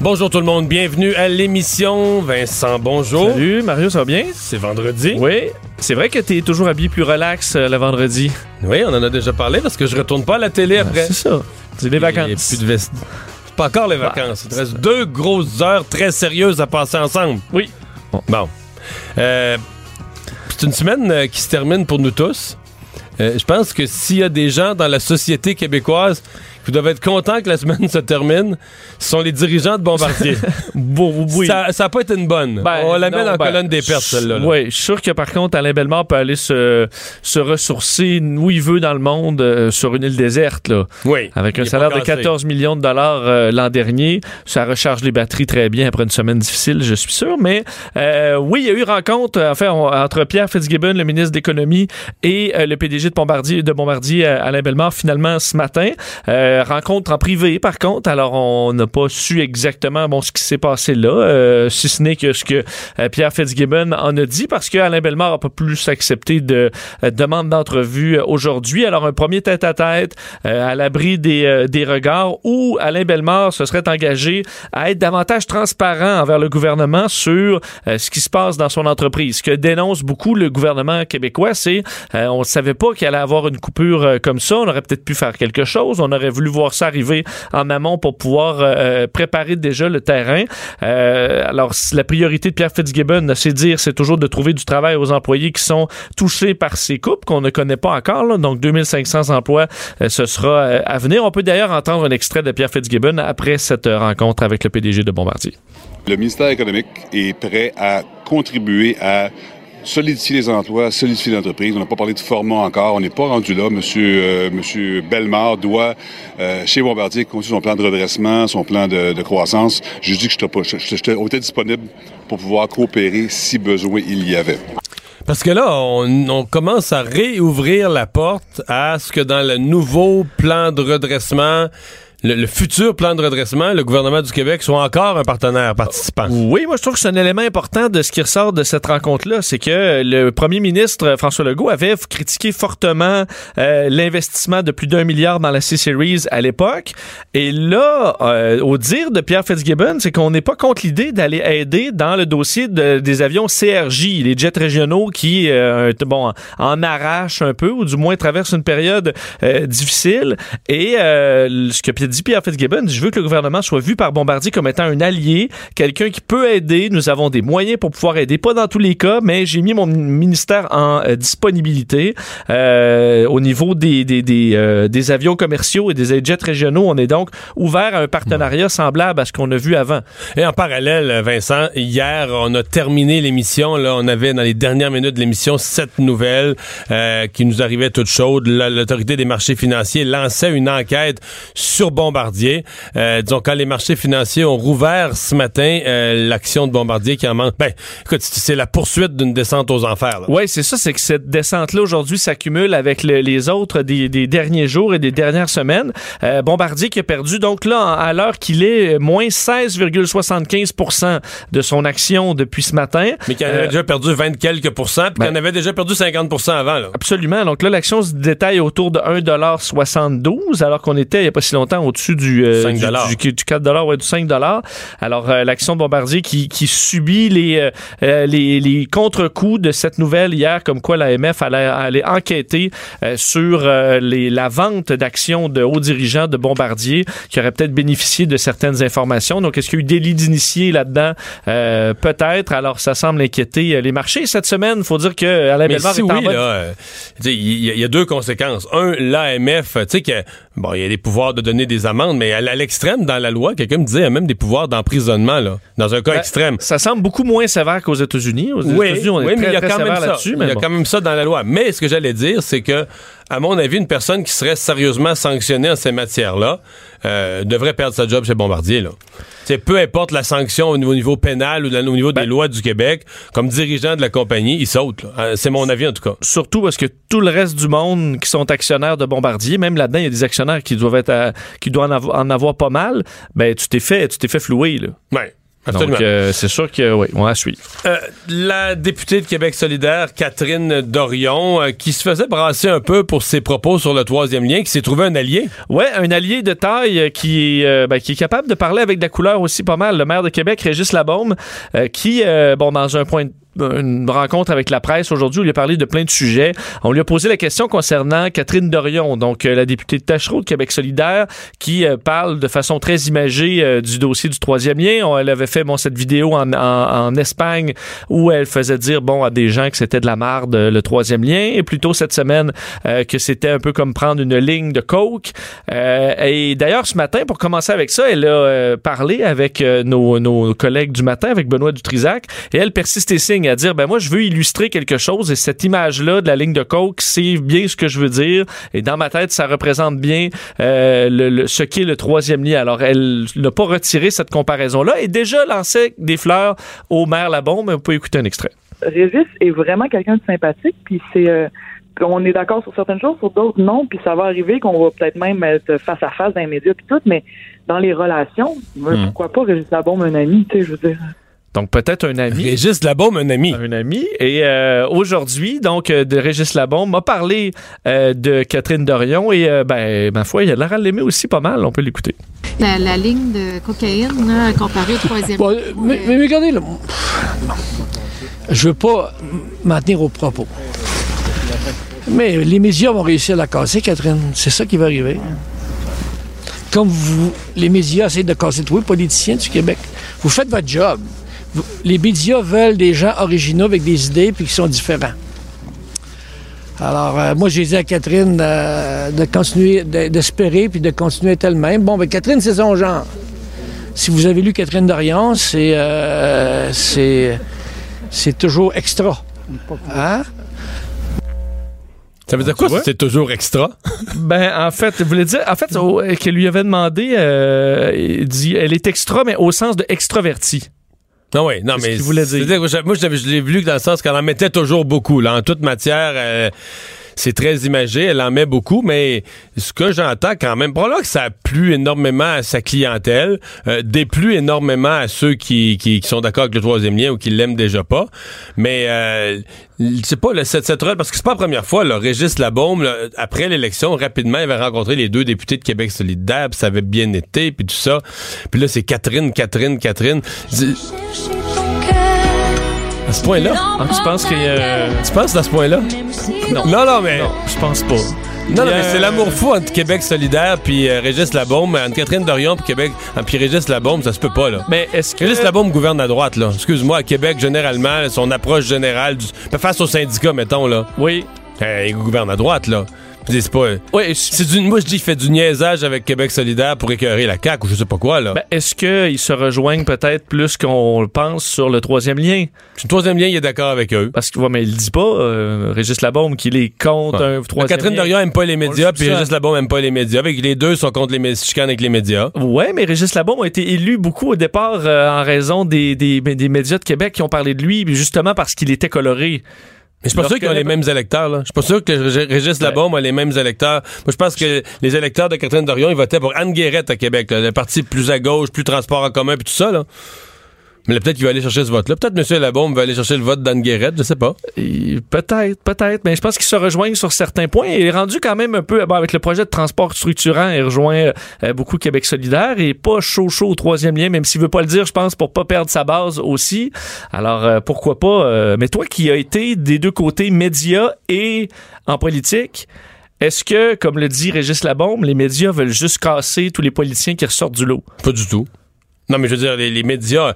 Bonjour tout le monde, bienvenue à l'émission. Vincent, bonjour. Salut, Mario, ça va bien? C'est vendredi. Oui. C'est vrai que t'es toujours habillé plus relax euh, le vendredi. Oui, on en a déjà parlé parce que je retourne pas à la télé après. C'est ça. C'est les Il y a vacances. plus de vest- C'est pas encore les vacances. Il te reste deux grosses heures très sérieuses à passer ensemble. Oui. Bon. Euh, c'est une semaine euh, qui se termine pour nous tous. Je pense que s'il y a des gens dans la société québécoise qui doivent être contents que la semaine se termine, ce sont les dirigeants de Bombardier. Oui. Ça n'a pas été une bonne. Ben, On la met dans la ben, colonne des pertes, celle-là. là. Oui, je suis sûr que par contre, Alain Bellemare peut aller se, se ressourcer où il veut dans le monde euh, sur une île déserte, là. Oui. Avec un salaire de cassé. 14 millions de dollars euh, l'an dernier. Ça recharge les batteries très bien après une semaine difficile, je suis sûr. Mais euh, oui, il y a eu rencontre enfin, entre Pierre Fitzgibbon, le ministre d'économie, et le PDG de Bombardier, de Bombardier Alain Bellemare, finalement ce matin. Euh, rencontre en privé, par contre. Alors, on n'a pas su exactement bon, ce qui s'est passé là, euh, si ce n'est que ce que euh, Pierre Fitzgibbon en a dit, parce que Alain Bellemare n'a pas plus accepté de euh, demande d'entrevue euh, aujourd'hui. Alors, un premier tête-à-tête euh, à l'abri des, euh, des regards où Alain Bellemare se serait engagé à être davantage transparent envers le gouvernement sur euh, ce qui se passe dans son entreprise. Ce que dénonce beaucoup le gouvernement québécois, c'est euh, on ne savait pas qu'il allait avoir une coupure euh, comme ça. On aurait peut-être pu faire quelque chose. On aurait voulu voir ça arriver en amont pour pouvoir euh, préparer déjà le terrain. Euh, alors, la priorité de Pierre Fitzgibbon, c'est dire, c'est toujours de trouver du travail aux employés qui sont touchés par ces coupes qu'on ne connaît pas encore. là. Donc, 2500 emplois, euh, ce sera euh, à venir. On peut d'ailleurs entendre un extrait de Pierre Fitzgibbon après cette euh, rencontre avec le PDG de Bombardier. Le ministère économique est prêt à contribuer à solidifier les emplois, solidifier l'entreprise. On n'a pas parlé de format encore. On n'est pas rendu là. Monsieur, euh, Monsieur Bellemare doit, euh, chez Bombardier, continuer son plan de redressement, son plan de, de croissance. Je dis que je j'étais disponible pour pouvoir coopérer si besoin il y avait. Parce que là, on, on commence à réouvrir la porte à ce que dans le nouveau plan de redressement, le, le futur plan de redressement, le gouvernement du Québec soit encore un partenaire participant. Oui, moi je trouve que c'est un élément important de ce qui ressort de cette rencontre-là, c'est que le premier ministre euh, François Legault avait critiqué fortement euh, l'investissement de plus d'un milliard dans la C-Series à l'époque. Et là, euh, au dire de Pierre Fitzgibbon, c'est qu'on n'est pas contre l'idée d'aller aider dans le dossier de- des avions CRJ, les jets régionaux qui, euh, bon, en arrachent un peu, ou du moins traversent une période euh, difficile. Et euh, ce que dit Pierre Fitzgibbon, je veux que le gouvernement soit vu par Bombardier comme étant un allié, quelqu'un qui peut aider. Nous avons des moyens pour pouvoir aider, pas dans tous les cas, mais j'ai mis mon ministère en euh, disponibilité euh, au niveau des des, des, euh, des avions commerciaux et des jets régionaux. On est donc ouvert à un partenariat semblable à ce qu'on a vu avant. Et en parallèle, Vincent, hier, on a terminé l'émission. Là, on avait dans les dernières minutes de l'émission sept nouvelles euh, qui nous arrivaient toutes chaudes. La- L'autorité des marchés financiers lançait une enquête sur Bombardier. Euh, disons, quand les marchés financiers ont rouvert ce matin euh, l'action de Bombardier qui en manque. Ben, écoute, c'est la poursuite d'une descente aux enfers. Oui, c'est ça, c'est que cette descente-là aujourd'hui s'accumule avec le- les autres des, des derniers jours et des dernières semaines. Euh, Bombardier qui a perdu, donc là, à l'heure qu'il est, moins 16,75% de son action depuis ce matin. Mais qui en avait Euh, déjà perdu 20 quelques pourcents, puis ben- qui en avait déjà perdu 50% avant. Là. Absolument. Donc là, l'action se détaille autour de 1,72 alors qu'on était il n'y a pas si longtemps au-dessus du, euh, 5 du, du, du 4 ouais, du 5 Alors euh, l'action de Bombardier qui, qui subit les, euh, euh, les, les contre-coups de cette nouvelle hier, comme quoi l'AMF allait, allait enquêter euh, sur euh, les, la vente d'actions de hauts dirigeants de Bombardier qui auraient peut-être bénéficié de certaines informations. Donc est-ce qu'il y a eu délit d'initié là-dedans? Euh, peut-être. Alors ça semble inquiéter les marchés. Cette semaine, il faut dire que Alain Bellemare si est en oui, il y, y a deux conséquences. Un, l'AMF, tu sais que bon, il y a des pouvoirs de donner des amendes, mais à, l'extrême dans la loi, quelqu'un me disait, il y a même des pouvoirs d'emprisonnement là, dans un cas Ben, extrême. Ça semble beaucoup moins sévère qu'aux États-Unis. Aux Oui, États-Unis, on est oui, mais il y a très quand même sévère ça. là-dessus. Il y a quand même ça dans la loi. Mais ce que j'allais dire, c'est que, à mon avis, une personne qui serait sérieusement sanctionnée en ces matières-là euh, devrait perdre sa job chez Bombardier. Là. Peu importe la sanction au niveau, au niveau pénal ou au niveau des Ben- lois du Québec, comme dirigeant de la compagnie, il saute. Euh, C'est mon avis en tout cas. Surtout parce que tout le reste du monde qui sont actionnaires de Bombardier, même là-dedans, il y a des actionnaires qui doivent être à- qui doivent en avoir, en avoir pas mal. Ben, tu t'es fait, tu t'es fait flouer, là. Ouais. Absolument. Donc, euh, c'est sûr que, oui, on va suivre. Euh, la députée de Québec solidaire, Catherine Dorion, euh, qui se faisait brasser un peu pour ses propos sur le troisième lien, qui s'est trouvé un allié. Ouais, un allié de taille qui est, ben, qui est capable de parler avec de la couleur aussi pas mal. Le maire de Québec, Régis Labaume, qui, bon, dans un point de une rencontre avec la presse aujourd'hui où il a parlé de plein de sujets. On lui a posé la question concernant Catherine Dorion, donc euh, la députée de Tachereau de Québec solidaire, qui euh, parle de façon très imagée euh, du dossier du troisième lien. Elle avait fait bon, cette vidéo en, Espagne où elle faisait dire bon à des gens que c'était de la marde le troisième lien et plutôt cette semaine que c'était un peu comme prendre une ligne de coke. Et d'ailleurs ce matin, pour commencer avec ça, elle a parlé avec nos, nos collègues du matin, avec Benoît Dutrisac, et elle persiste et signe à dire ben moi je veux illustrer quelque chose et cette image là de la ligne de coke c'est bien ce que je veux dire et dans ma tête ça représente bien euh, le- le- ce qu'est le troisième lien. Alors elle n'a pas retiré cette comparaison là et déjà lancé des fleurs au maire Labombe. On peut écouter un extrait. Régis est vraiment quelqu'un de sympathique, puis c'est euh, on est d'accord sur certaines choses, sur d'autres non, puis ça va arriver qu'on va peut-être même être face à face dans les médias puis tout, mais dans les relations, euh, pourquoi pas Régis Labombe un ami, tu sais, je veux dire. Donc peut-être un ami. Régis Labaume, un ami. Un ami. Et euh, aujourd'hui, donc, euh, de Régis Labombe m'a parlé euh, de Catherine Dorion et, euh, ben, ma foi, il a l'air à l'aimer aussi pas mal. On peut l'écouter. La, la ligne de cocaïne, là, comparée au troisième. Bon, mais, mais regardez, là, je veux pas m'en tenir aux propos. Mais les médias vont réussir à la casser, Catherine. C'est ça qui va arriver. Comme vous, les médias essayent de casser tous les politiciens du Québec. Vous faites votre job. Les médias veulent des gens originaux avec des idées puis qui sont différents. Alors, euh, moi, j'ai dit à Catherine euh, de continuer, de- d'espérer puis de continuer elle-même. Bon, ben Catherine, c'est son genre. Si vous avez lu Catherine Dorion, c'est euh, c'est c'est toujours extra. Hein? Ça veut dire quoi, c'est toujours extra? Ben, en fait, vous voulez dire, en fait, au- euh, qu'elle lui avait demandé, euh, il dit, elle est extra, mais au sens de extraverti. Non, oui, non, mais. qu'il voulait dire? Moi, je l'ai vu dans le sens qu'elle en mettait toujours beaucoup. Là, en toute matière, euh, c'est très imagé, elle en met beaucoup, mais ce que j'entends quand même, probablement que ça plu énormément à sa clientèle, euh, déplu énormément à ceux qui, qui, qui sont d'accord avec le troisième lien ou qui l'aiment déjà pas. Mais euh, c'est pas le, cette, cette parce que c'est pas la première fois, là, Régis Labaume, là, après l'élection, rapidement, il avait rencontré les deux députés de Québec solidaire, puis ça avait bien été, puis tout ça. Puis là, c'est Catherine, Catherine, Catherine. À ce point-là? Ah, tu penses qu'il y a... Tu penses à ce point-là? Non. Non, non, mais. Non, je pense pas. Non, non, mais c'est l'amour fou entre Québec solidaire puis euh, Régis Labaume, entre Catherine Dorion puis Québec, ah, puis Régis Labaume, ça se peut pas là. Mais est-ce que... Régis Labaume gouverne à droite là. Excuse-moi, à Québec généralement, son approche générale du ben, face aux syndicats mettons là, Oui. euh, il gouverne à droite là. C'est pas Oui, c'est du moi je dis il fait du niaisage avec Québec solidaire pour écœurer la CAQ ou je sais pas quoi là. Ben, est-ce qu'ils se rejoignent peut-être plus qu'on le pense sur le troisième lien? le troisième lien, il est d'accord avec eux. Parce que, ouais, mais il dit pas, euh, Régis Labaume, qu'il est contre Ouais. un troisième Catherine lien. Dorion aime pas les médias, puis. Régis Labaume aime pas les médias. Avec les deux sont contre les mé- chicanes avec les médias. Ouais, mais Régis Labaume a été élu beaucoup au départ euh, en raison des, des, des médias de Québec qui ont parlé de lui, justement parce qu'il était coloré. Mais je suis pas sûr qu'ils ont les mêmes électeurs, là. Je suis pas sûr que Rég- Régis Labaume a les mêmes électeurs. Moi, je pense que les électeurs de Catherine Dorion, ils votaient pour Anne Guérette à Québec, là, le parti plus à gauche, plus transport en commun, puis tout ça, là. Mais peut-être qu'il va aller chercher ce vote-là. Peut-être M. Labaume va aller chercher le vote d'Anne Guérette, je sais pas. Peut-être, peut-être, mais je pense qu'ils se rejoignent sur certains points. Il est rendu quand même un peu, bon, avec le projet de transport structurant, il rejoint euh, beaucoup Québec solidaire et pas chaud chaud au troisième lien, même s'il veut pas le dire, je pense, pour pas perdre sa base aussi. Alors, euh, pourquoi pas. euh, mais toi qui as été des deux côtés, médias et en politique, est-ce que, comme le dit Régis Labombe, les médias veulent juste casser tous les politiciens qui ressortent du lot? Pas du tout. Non, mais je veux dire, les, les médias,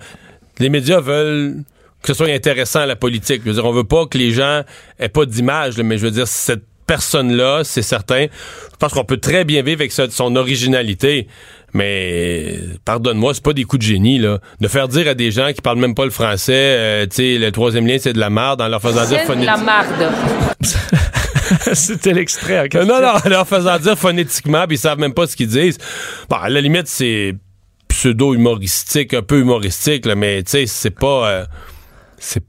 les médias veulent que ce soit intéressant à la politique. Je veux dire, on veut pas que les gens aient pas d'image, là, mais je veux dire, cette personne-là, c'est certain. Je pense qu'on peut très bien vivre avec sa- son originalité. Mais pardonne-moi, c'est pas des coups de génie là, de faire dire à des gens qui parlent même pas le français, euh, tu sais, le troisième lien c'est de la merde, en leur faisant dire phonétiquement. marde. C'était l'extrait Non, non, en leur faisant dire phonétiquement, puis ils savent même pas ce qu'ils disent. Bon, à la limite, c'est pseudo-humoristique, un peu humoristique, là, mais tu sais, c'est pas... euh,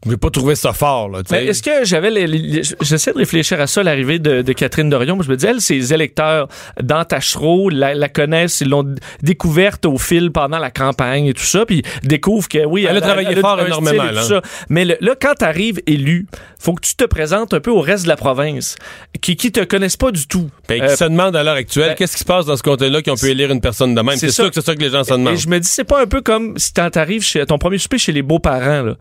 j'ai pas trouvé ça fort, là. Mais est-ce que j'avais les- les- j'essaie de réfléchir à ça l'arrivée de, de Catherine Dorion je me dis elle ses électeurs dans Tachereau la, la connaissent ils l'ont découverte au fil pendant la campagne et tout ça puis découvrent que oui Elle a travaillé fort énormément, là. tout ça. mais le- là quand t'arrives élu faut que tu te présentes un peu au reste de la province qui qui te connaissent pas du tout Ben, Euh, qui se demandent à l'heure actuelle, ben, qu'est-ce qui se passe dans ce comté-là qu'on peut élire une personne de même? c'est sûr que c'est ça que les gens se demandent. Et je me dis, c'est pas un peu comme si t'arrives chez ton premier souper chez les beaux-parents, là.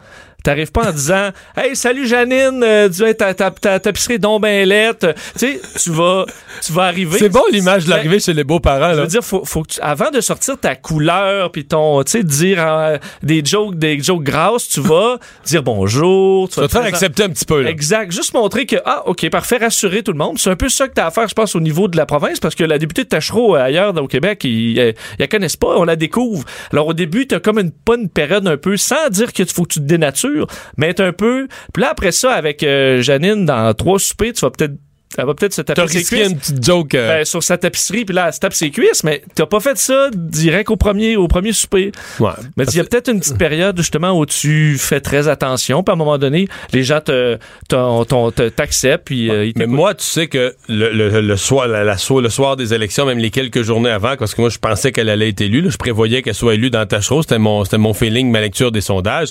T'arrives pas en disant, hey, salut Janine, euh, tu ta, ta, ta tapisserie. Tu sais, tu vas, tu vas arriver. C'est bon l'image de Ben, l'arrivée chez les beaux-parents, Je là. veux dire, faut, faut que tu- avant de sortir ta couleur puis ton, tu sais, dire euh, des jokes, des jokes grasses, tu vas dire bonjour. Tu vas te accepter un petit peu, là. Exact. Juste montrer que, ah, OK, parfait, rassurer tout le monde. C'est un peu ça que tu as à faire, je pense, au niveau de la province, parce que la députée de Tachereau, euh, ailleurs, au Québec, ils, euh, ils la connaissent pas, on la découvre. Alors, au début, tu as comme une, pas une période un peu, sans dire qu'il faut que tu te dénatures, mais être un peu. Puis là, après ça, avec euh, Janine, dans trois soupers, tu vas peut-être. Elle va peut-être se taper ses cuisses. une petite joke. euh, Ben, sur sa tapisserie, puis là, elle se tape ses cuisses, mais t'as pas fait ça direct au premier, au premier souper. ouais. Mais il y a peut-être une petite période justement où tu fais très attention, puis à un moment donné, les gens te, t'en- t'en- te- t'acceptent, puis euh, Mais moi, tu sais que le, le- le soir, la, le soir des élections, même les quelques journées avant, parce que moi, je pensais qu'elle allait être élue, là, je prévoyais qu'elle soit élue dans Tachereau, c'était mon, c'était mon feeling, ma lecture des sondages.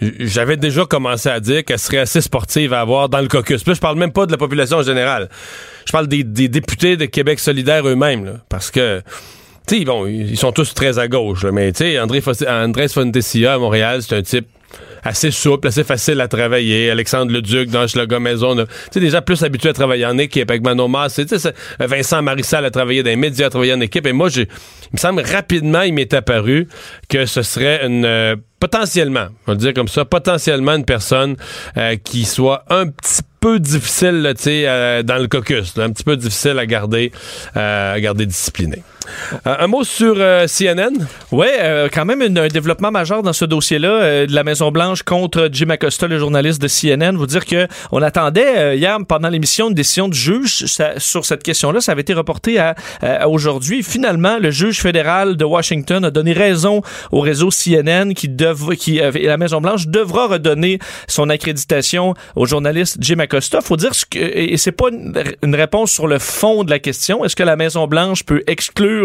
J'avais déjà commencé à dire qu'elle serait assez sportive à avoir dans le caucus. Puis je parle même pas de la population en général. Je parle des, députés de Québec solidaire eux-mêmes, parce que sais, bon, ils sont tous très à gauche, là, mais tu sais, André, Andrés à Montréal, c'est un type assez souple, assez facile à travailler. Alexandre Leduc dans Schlager Maison, tu sais, gens plus habitués à travailler en équipe. Avec Manon Mass, tu sais, c'est- Vincent Marissal a travaillé dans les médias, a travaillé en équipe. Et moi, j'ai, il me semble rapidement, il m'est apparu que ce serait une euh, potentiellement, on va dire comme ça, potentiellement une personne euh, qui soit un petit peu difficile, tu sais, euh, dans le caucus, un petit peu difficile à garder, à garder discipliné. Euh, un mot sur euh, CNN. Ouais, euh, quand même un développement majeur dans ce dossier-là de la Maison Blanche contre Jim Acosta, le journaliste de CNN. Vous dire que on attendait hier pendant l'émission une décision du juge sur cette question-là. Ça avait été reporté à, aujourd'hui. Finalement, le juge fédéral de Washington a donné raison au réseau CNN qui dev, qui la Maison Blanche devra redonner son accréditation au journaliste Jim Acosta. Faut dire ce que et c'est pas une, réponse sur le fond de la question. Est-ce que la Maison Blanche peut exclure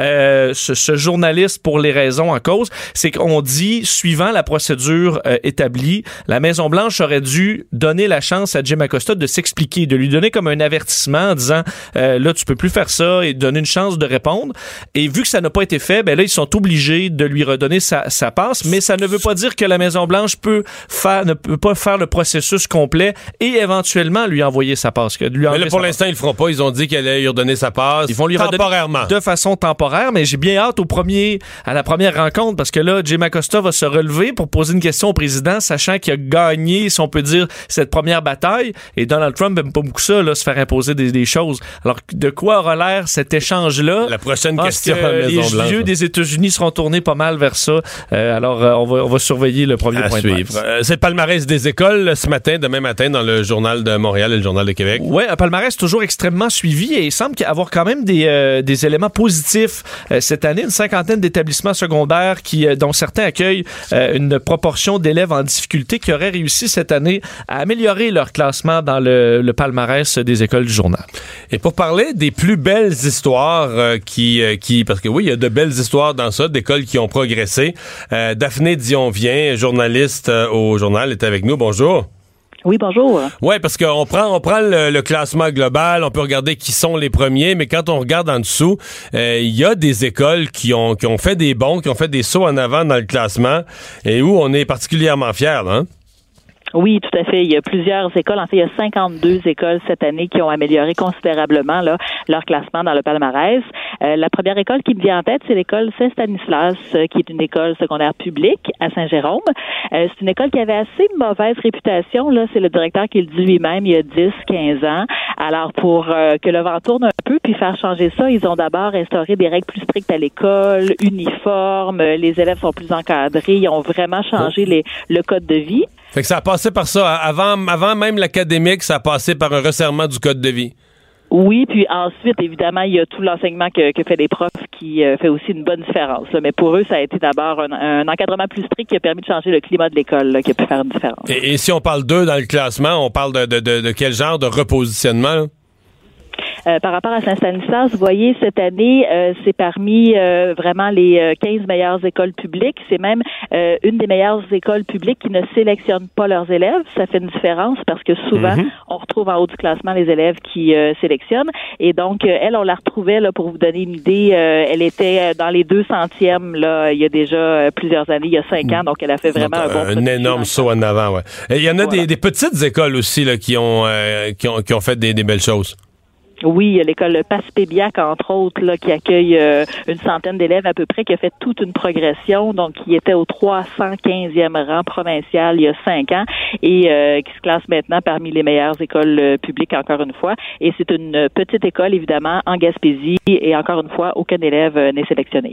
euh, ce, ce journaliste pour les raisons en cause, c'est qu'on dit, suivant la procédure euh, établie, la Maison-Blanche aurait dû donner la chance à Jim Acosta de s'expliquer, de lui donner comme un avertissement en disant, euh, là, tu peux plus faire ça et donner une chance de répondre. Et vu que ça n'a pas été fait, ben là, ils sont obligés de lui redonner sa, sa passe, mais ça ne veut pas dire que la Maison-Blanche peut faire, ne peut pas faire le processus complet et éventuellement lui envoyer sa passe. Que lui Mais là, pour l'instant, ils le feront pas. Ils ont dit qu'elle allait lui redonner sa passe. Ils vont lui redonner temporairement. de façon temporaire, mais j'ai bien hâte au premier, à la première rencontre parce que là, Jim Acosta va se relever pour poser une question au président, sachant qu'il a gagné, si on peut dire, cette première bataille. Et Donald Trump aime pas beaucoup ça, là, se faire imposer des, des choses. Alors, de quoi aura l'air cet échange-là? La prochaine question que à la les yeux des États-Unis seront tournés pas mal vers ça. Euh, alors, euh, on, va, on va surveiller le premier À point de suivre. presse. Euh, c'est le palmarès des écoles ce matin, demain matin, dans le Journal de Montréal et le Journal de Québec. Ouais, un palmarès toujours extrêmement suivi et il semble avoir quand même des, euh, des éléments positifs euh, cette année. Une cinquantaine d'établissements secondaires qui, euh, dont certains accueillent euh, une proportion d'élèves en difficulté qui auraient réussi cette année à améliorer leur classement dans le, palmarès des écoles du journal. Et pour parler des plus belles histoires qui, qui, parce que oui, il y a de belles histoires dans ça, d'écoles qui ont progressé. Daphné Dion vient, journaliste au journal, est avec nous. Bonjour. Oui, bonjour. Ouais, parce qu'on prend, on prend le, le classement global, on peut regarder qui sont les premiers, mais quand on regarde en dessous, euh, il y a des écoles qui ont, qui ont fait des bons, qui ont fait des sauts en avant dans le classement et où on est particulièrement fiers. Hein? Oui, tout à fait. Il y a plusieurs écoles. En fait, il y a 52 écoles cette année qui ont amélioré considérablement là, leur classement dans le palmarès. Euh, la première école qui me vient en tête, c'est l'école Saint-Stanislas, euh, qui est une école secondaire publique à Saint-Jérôme. Euh, c'est une école qui avait assez mauvaise réputation. Là, c'est le directeur qui le dit lui-même il y a 10, 15 ans. Alors, pour euh, que le vent tourne un peu puis faire changer ça, ils ont d'abord instauré des règles plus strictes à l'école, uniformes, euh, les élèves sont plus encadrés, ils ont vraiment changé les, le code de vie. Fait que ça a passé par ça. Avant, avant même l'académique, ça a passé par un resserrement du code de vie. Oui, puis ensuite, évidemment, il y a tout l'enseignement que, que fait les profs qui euh, fait aussi une bonne différence. là. Mais pour eux, ça a été d'abord un, un encadrement plus strict qui a permis de changer le climat de l'école, qui a pu faire une différence. Et, et si on parle d'eux dans le classement, on parle de, de, de, de quel genre de repositionnement? là? Euh, par rapport à Saint-Stanislas, vous voyez, cette année, euh, c'est parmi euh, vraiment les euh, 15 meilleures écoles publiques. C'est même euh, une des meilleures écoles publiques qui ne sélectionnent pas leurs élèves. Ça fait une différence parce que souvent, Mhm. on retrouve en haut du classement les élèves qui euh, sélectionnent. Et donc, euh, elle, on la retrouvait, là, pour vous donner une idée, euh, elle était euh, dans les deux centièmes, là, il y a déjà euh, plusieurs années, il y a cinq ans. Donc, elle a fait vraiment Donc, un bon un énorme saut en avant, ouais. Et Il y en a des, des petites écoles aussi là, qui, ont, euh, qui, ont, qui ont fait des, des belles choses. Oui, il y a l'école Passepébiac, entre autres, là, qui accueille euh, une centaine d'élèves à peu près, qui a fait toute une progression, donc qui était au 315e rang provincial il y a cinq ans et euh, qui se classe maintenant parmi les meilleures écoles euh, publiques, encore une fois. Et c'est une petite école, évidemment, en Gaspésie, et encore une fois, aucun élève n'est sélectionné.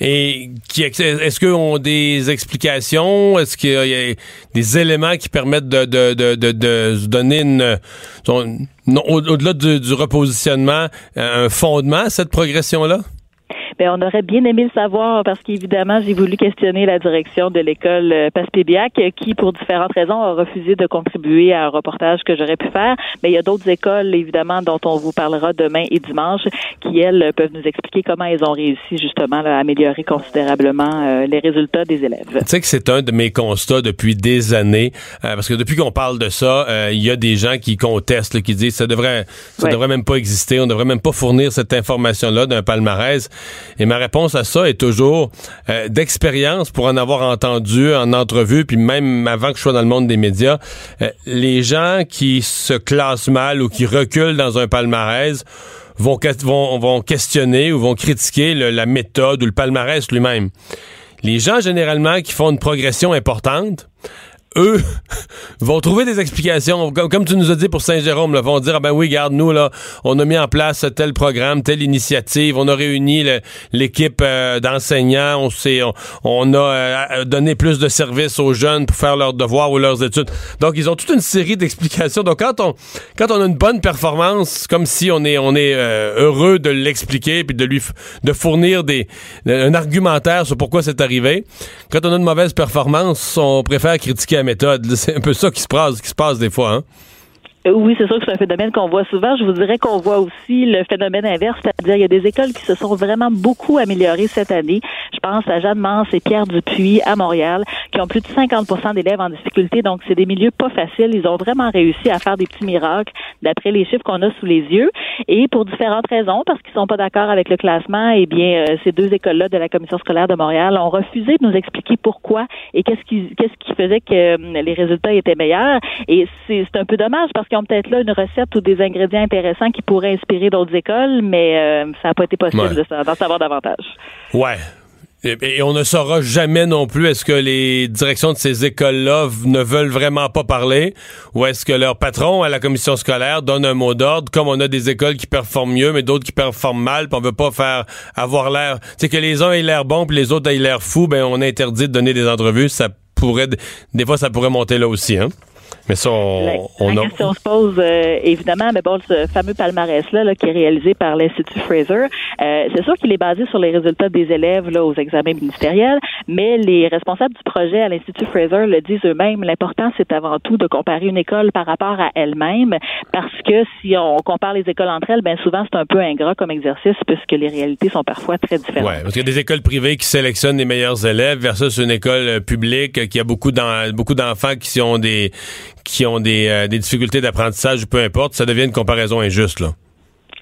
Et est-ce qu'ils ont des explications? Est-ce qu'il y a des éléments qui permettent de, de, de, de, de donner une, son- non, au- au-delà du, du repositionnement, un fondement à cette progression-là? Ben, on aurait bien aimé le savoir parce qu'évidemment, j'ai voulu questionner la direction de l'école euh, Passepébiac euh, qui, pour différentes raisons, a refusé de contribuer à un reportage que j'aurais pu faire. Mais il y a d'autres écoles, évidemment, dont on vous parlera demain et dimanche, qui, elles, peuvent nous expliquer comment elles ont réussi justement là, à améliorer considérablement euh, les résultats des élèves. Tu sais que c'est un de mes constats depuis des années, euh, parce que depuis qu'on parle de ça, euh, il y a des gens qui contestent, là, qui disent ça devrait, ça Ouais. devrait même pas exister, on devrait même pas fournir cette information-là d'un palmarès. Et ma réponse à ça est toujours euh, d'expérience pour en avoir entendu en entrevue, puis même avant que je sois dans le monde des médias, euh, les gens qui se classent mal ou qui reculent dans un palmarès vont, vont, vont questionner ou vont critiquer le- la méthode ou le palmarès lui-même. Les gens, généralement, qui font une progression importante, eux vont trouver des explications. Comme, comme tu nous as dit pour Saint-Jérôme, vont dire, ah ben oui, garde nous, là, on a mis en place tel programme, telle initiative, on a réuni l'équipe euh, d'enseignants, on, on, on a euh, donné plus de services aux jeunes pour faire leurs devoirs ou leurs études. Donc, ils ont toute une série d'explications. Donc, quand on, quand on a une bonne performance, comme si on est, on est euh, heureux de l'expliquer puis de lui de fournir des, un argumentaire sur pourquoi c'est arrivé. Quand on a une mauvaise performance, on préfère critiquer méthode. C'est un peu ça qui se passe, qui se passe des fois. Hein? Euh, Oui, c'est sûr que c'est un phénomène qu'on voit souvent. Je vous dirais qu'on voit aussi le phénomène inverse, c'est-à-dire il y a des écoles qui se sont vraiment beaucoup améliorées cette année. Je pense à Jeanne Mance et Pierre Dupuis à Montréal, qui ont plus de 50 d'élèves en difficulté. Donc, c'est des milieux pas faciles. Ils ont vraiment réussi à faire des petits miracles d'après les chiffres qu'on a sous les yeux. Et pour différentes raisons, parce qu'ils sont pas d'accord avec le classement, eh bien, euh, ces deux écoles-là de la Commission scolaire de Montréal ont refusé de nous expliquer pourquoi et qu'est-ce qui, qu'est-ce qui faisait que euh, les résultats étaient meilleurs. Et c'est c'est un peu dommage parce qu'ils ont peut-être là une recette ou des ingrédients intéressants qui pourraient inspirer d'autres écoles, mais euh, ça n'a pas été possible Ouais. d'en savoir davantage. Ouais. Et, et on ne saura jamais non plus est-ce que les directions de ces écoles-là ne veulent vraiment pas parler ou est-ce que leur patron à la commission scolaire donne un mot d'ordre comme on a des écoles qui performent mieux mais d'autres qui performent mal puis on veut pas faire avoir l'air c'est que les uns aient l'air bons puis les autres aient l'air fous ben on interdit de donner des entrevues ça pourrait des fois ça pourrait monter là aussi hein mais ça on, La, on la a- question se pose euh, évidemment, mais bon, ce fameux palmarès-là là, qui est réalisé par l'Institut Fraser, euh, c'est sûr qu'il est basé sur les résultats des élèves là, aux examens ministériels, mais les responsables du projet à l'Institut Fraser le disent eux-mêmes, l'important c'est avant tout de comparer une école par rapport à elle-même, parce que si on compare les écoles entre elles, ben souvent c'est un peu ingrat comme exercice, puisque les réalités sont parfois très différentes. Ouais, parce qu'il y a des écoles privées qui sélectionnent les meilleurs élèves versus une école euh, publique euh, qui a beaucoup d'enfants qui ont des qui ont des, euh, des difficultés d'apprentissage, peu importe, ça devient une comparaison injuste là.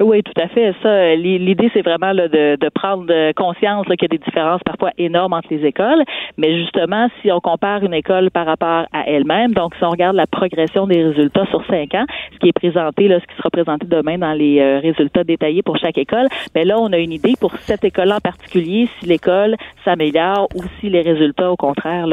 Oui, tout à fait. Ça, euh, l'i- l'idée, c'est vraiment de, prendre euh, conscience qu'il y a des différences parfois énormes entre les écoles. Mais justement, si on compare une école par rapport à elle-même, donc si on regarde la progression des résultats sur cinq ans, ce qui est présenté, ce qui sera présenté demain dans les résultats détaillés pour chaque école, mais là, on a une idée pour cette école en particulier, si l'école s'améliore ou si les résultats, au contraire,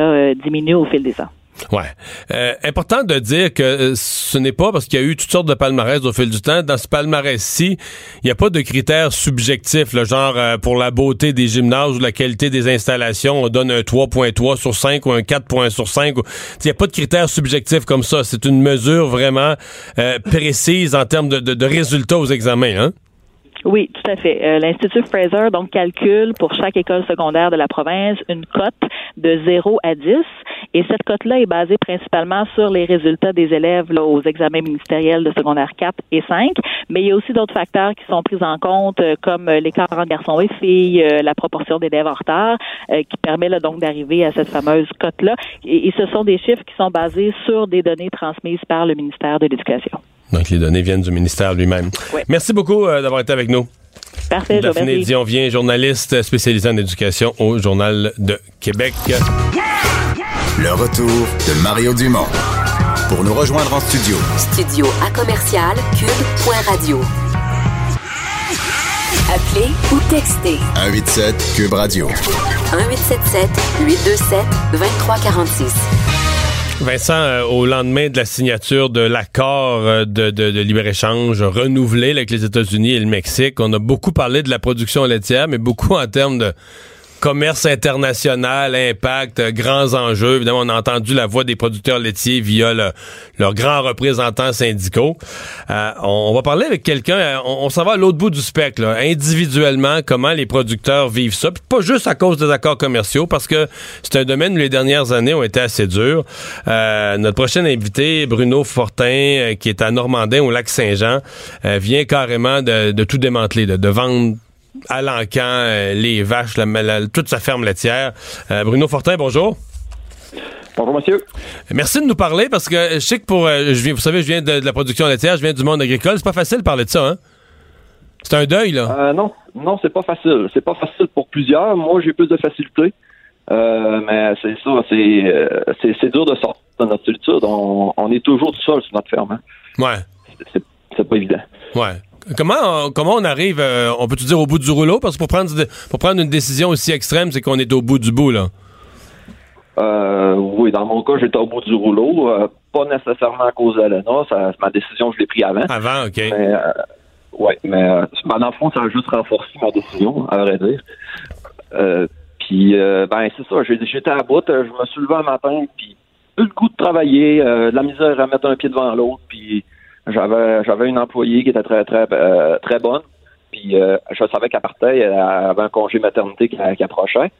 diminuent au fil des ans. Ouais. Euh, important de dire que euh, ce n'est pas parce qu'il y a eu toutes sortes de palmarès au fil du temps. Dans ce palmarès-ci, il n'y a pas de critères subjectifs, le genre euh, pour la beauté des gymnases ou la qualité des installations, on donne un 3.3 sur 5 ou un 4 sur 5. Il n'y a pas de critères subjectifs comme ça. C'est une mesure vraiment précise en termes de, de, de résultats aux examens. Hein? Oui, tout à fait. Euh, L'Institut Fraser donc calcule pour chaque école secondaire de la province une cote de 0 à 10 et cette cote-là est basée principalement sur les résultats des élèves aux examens ministériels de secondaire 4 et 5, mais il y a aussi d'autres facteurs qui sont pris en compte euh, comme euh, l'écart entre garçons et filles, la proportion d'élèves en retard qui permet là, donc d'arriver à cette fameuse cote-là et ce sont des chiffres qui sont basés sur des données transmises par le ministère de l'Éducation. Donc, les données viennent du ministère lui-même. Merci beaucoup euh, d'avoir été avec nous. Parfait, Daphné Dion vient, journaliste spécialisée en éducation au Journal de Québec. Le retour de Mario Dumont. Pour nous rejoindre en studio. Studio à commercial cube.radio. Appelez ou textez. 187 cube radio. 1877 827 2346. Vincent, euh, au lendemain de la signature de l'accord euh, de, de, de libre-échange renouvelé avec les États-Unis et le Mexique, on a beaucoup parlé de la production laitière, mais beaucoup en termes de commerce international, impact, euh, grands enjeux. Évidemment, on a entendu la voix des producteurs laitiers via leurs grands représentants syndicaux. Euh, on, va parler avec quelqu'un, euh, on, s'en va à l'autre bout du spectre, individuellement, comment les producteurs vivent ça. Puis pas juste à cause des accords commerciaux, parce que c'est un domaine où les dernières années ont été assez dures. notre prochain invité, Bruno Fortin, qui est à Normandin, au lac Saint-Jean, vient carrément de, tout démanteler, de, de vendre à l'encan, euh, les vaches, toute sa ferme laitière. Euh, Bruno Fortin, bonjour. Bonjour, monsieur. Merci de nous parler parce que je sais que pour. Euh, je viens, vous savez, je viens de, la production laitière, je viens du monde agricole. C'est pas facile de parler de ça, hein? C'est un deuil, là. non, non, c'est pas facile. C'est pas facile pour plusieurs. Moi, j'ai plus de facilité. mais c'est ça, c'est, dur de sortir de notre solitude. On, est toujours tout seul sur notre ferme. Hein. Ouais. C'est, pas évident. Ouais. Comment, comment on arrive, euh, on peut-tu dire au bout du rouleau? Parce que pour prendre, pour prendre une décision aussi extrême, c'est qu'on est au bout du bout, là. Euh, oui, dans mon cas, j'étais au bout du rouleau. Euh, pas nécessairement à cause d'Alena. Ma décision, je l'ai prise avant. Avant, OK. oui, mais ben, dans le fond, ça a juste renforcé ma décision, à vrai dire. puis, ben, c'est ça. J'étais à bout. Je me suis levé un matin, puis eu le goût de travailler, de la misère à mettre un pied devant l'autre, puis j'avais j'avais une employée qui était très très euh, très bonne. Puis euh, je savais qu'elle partait, elle avait un congé maternité qui, approchait.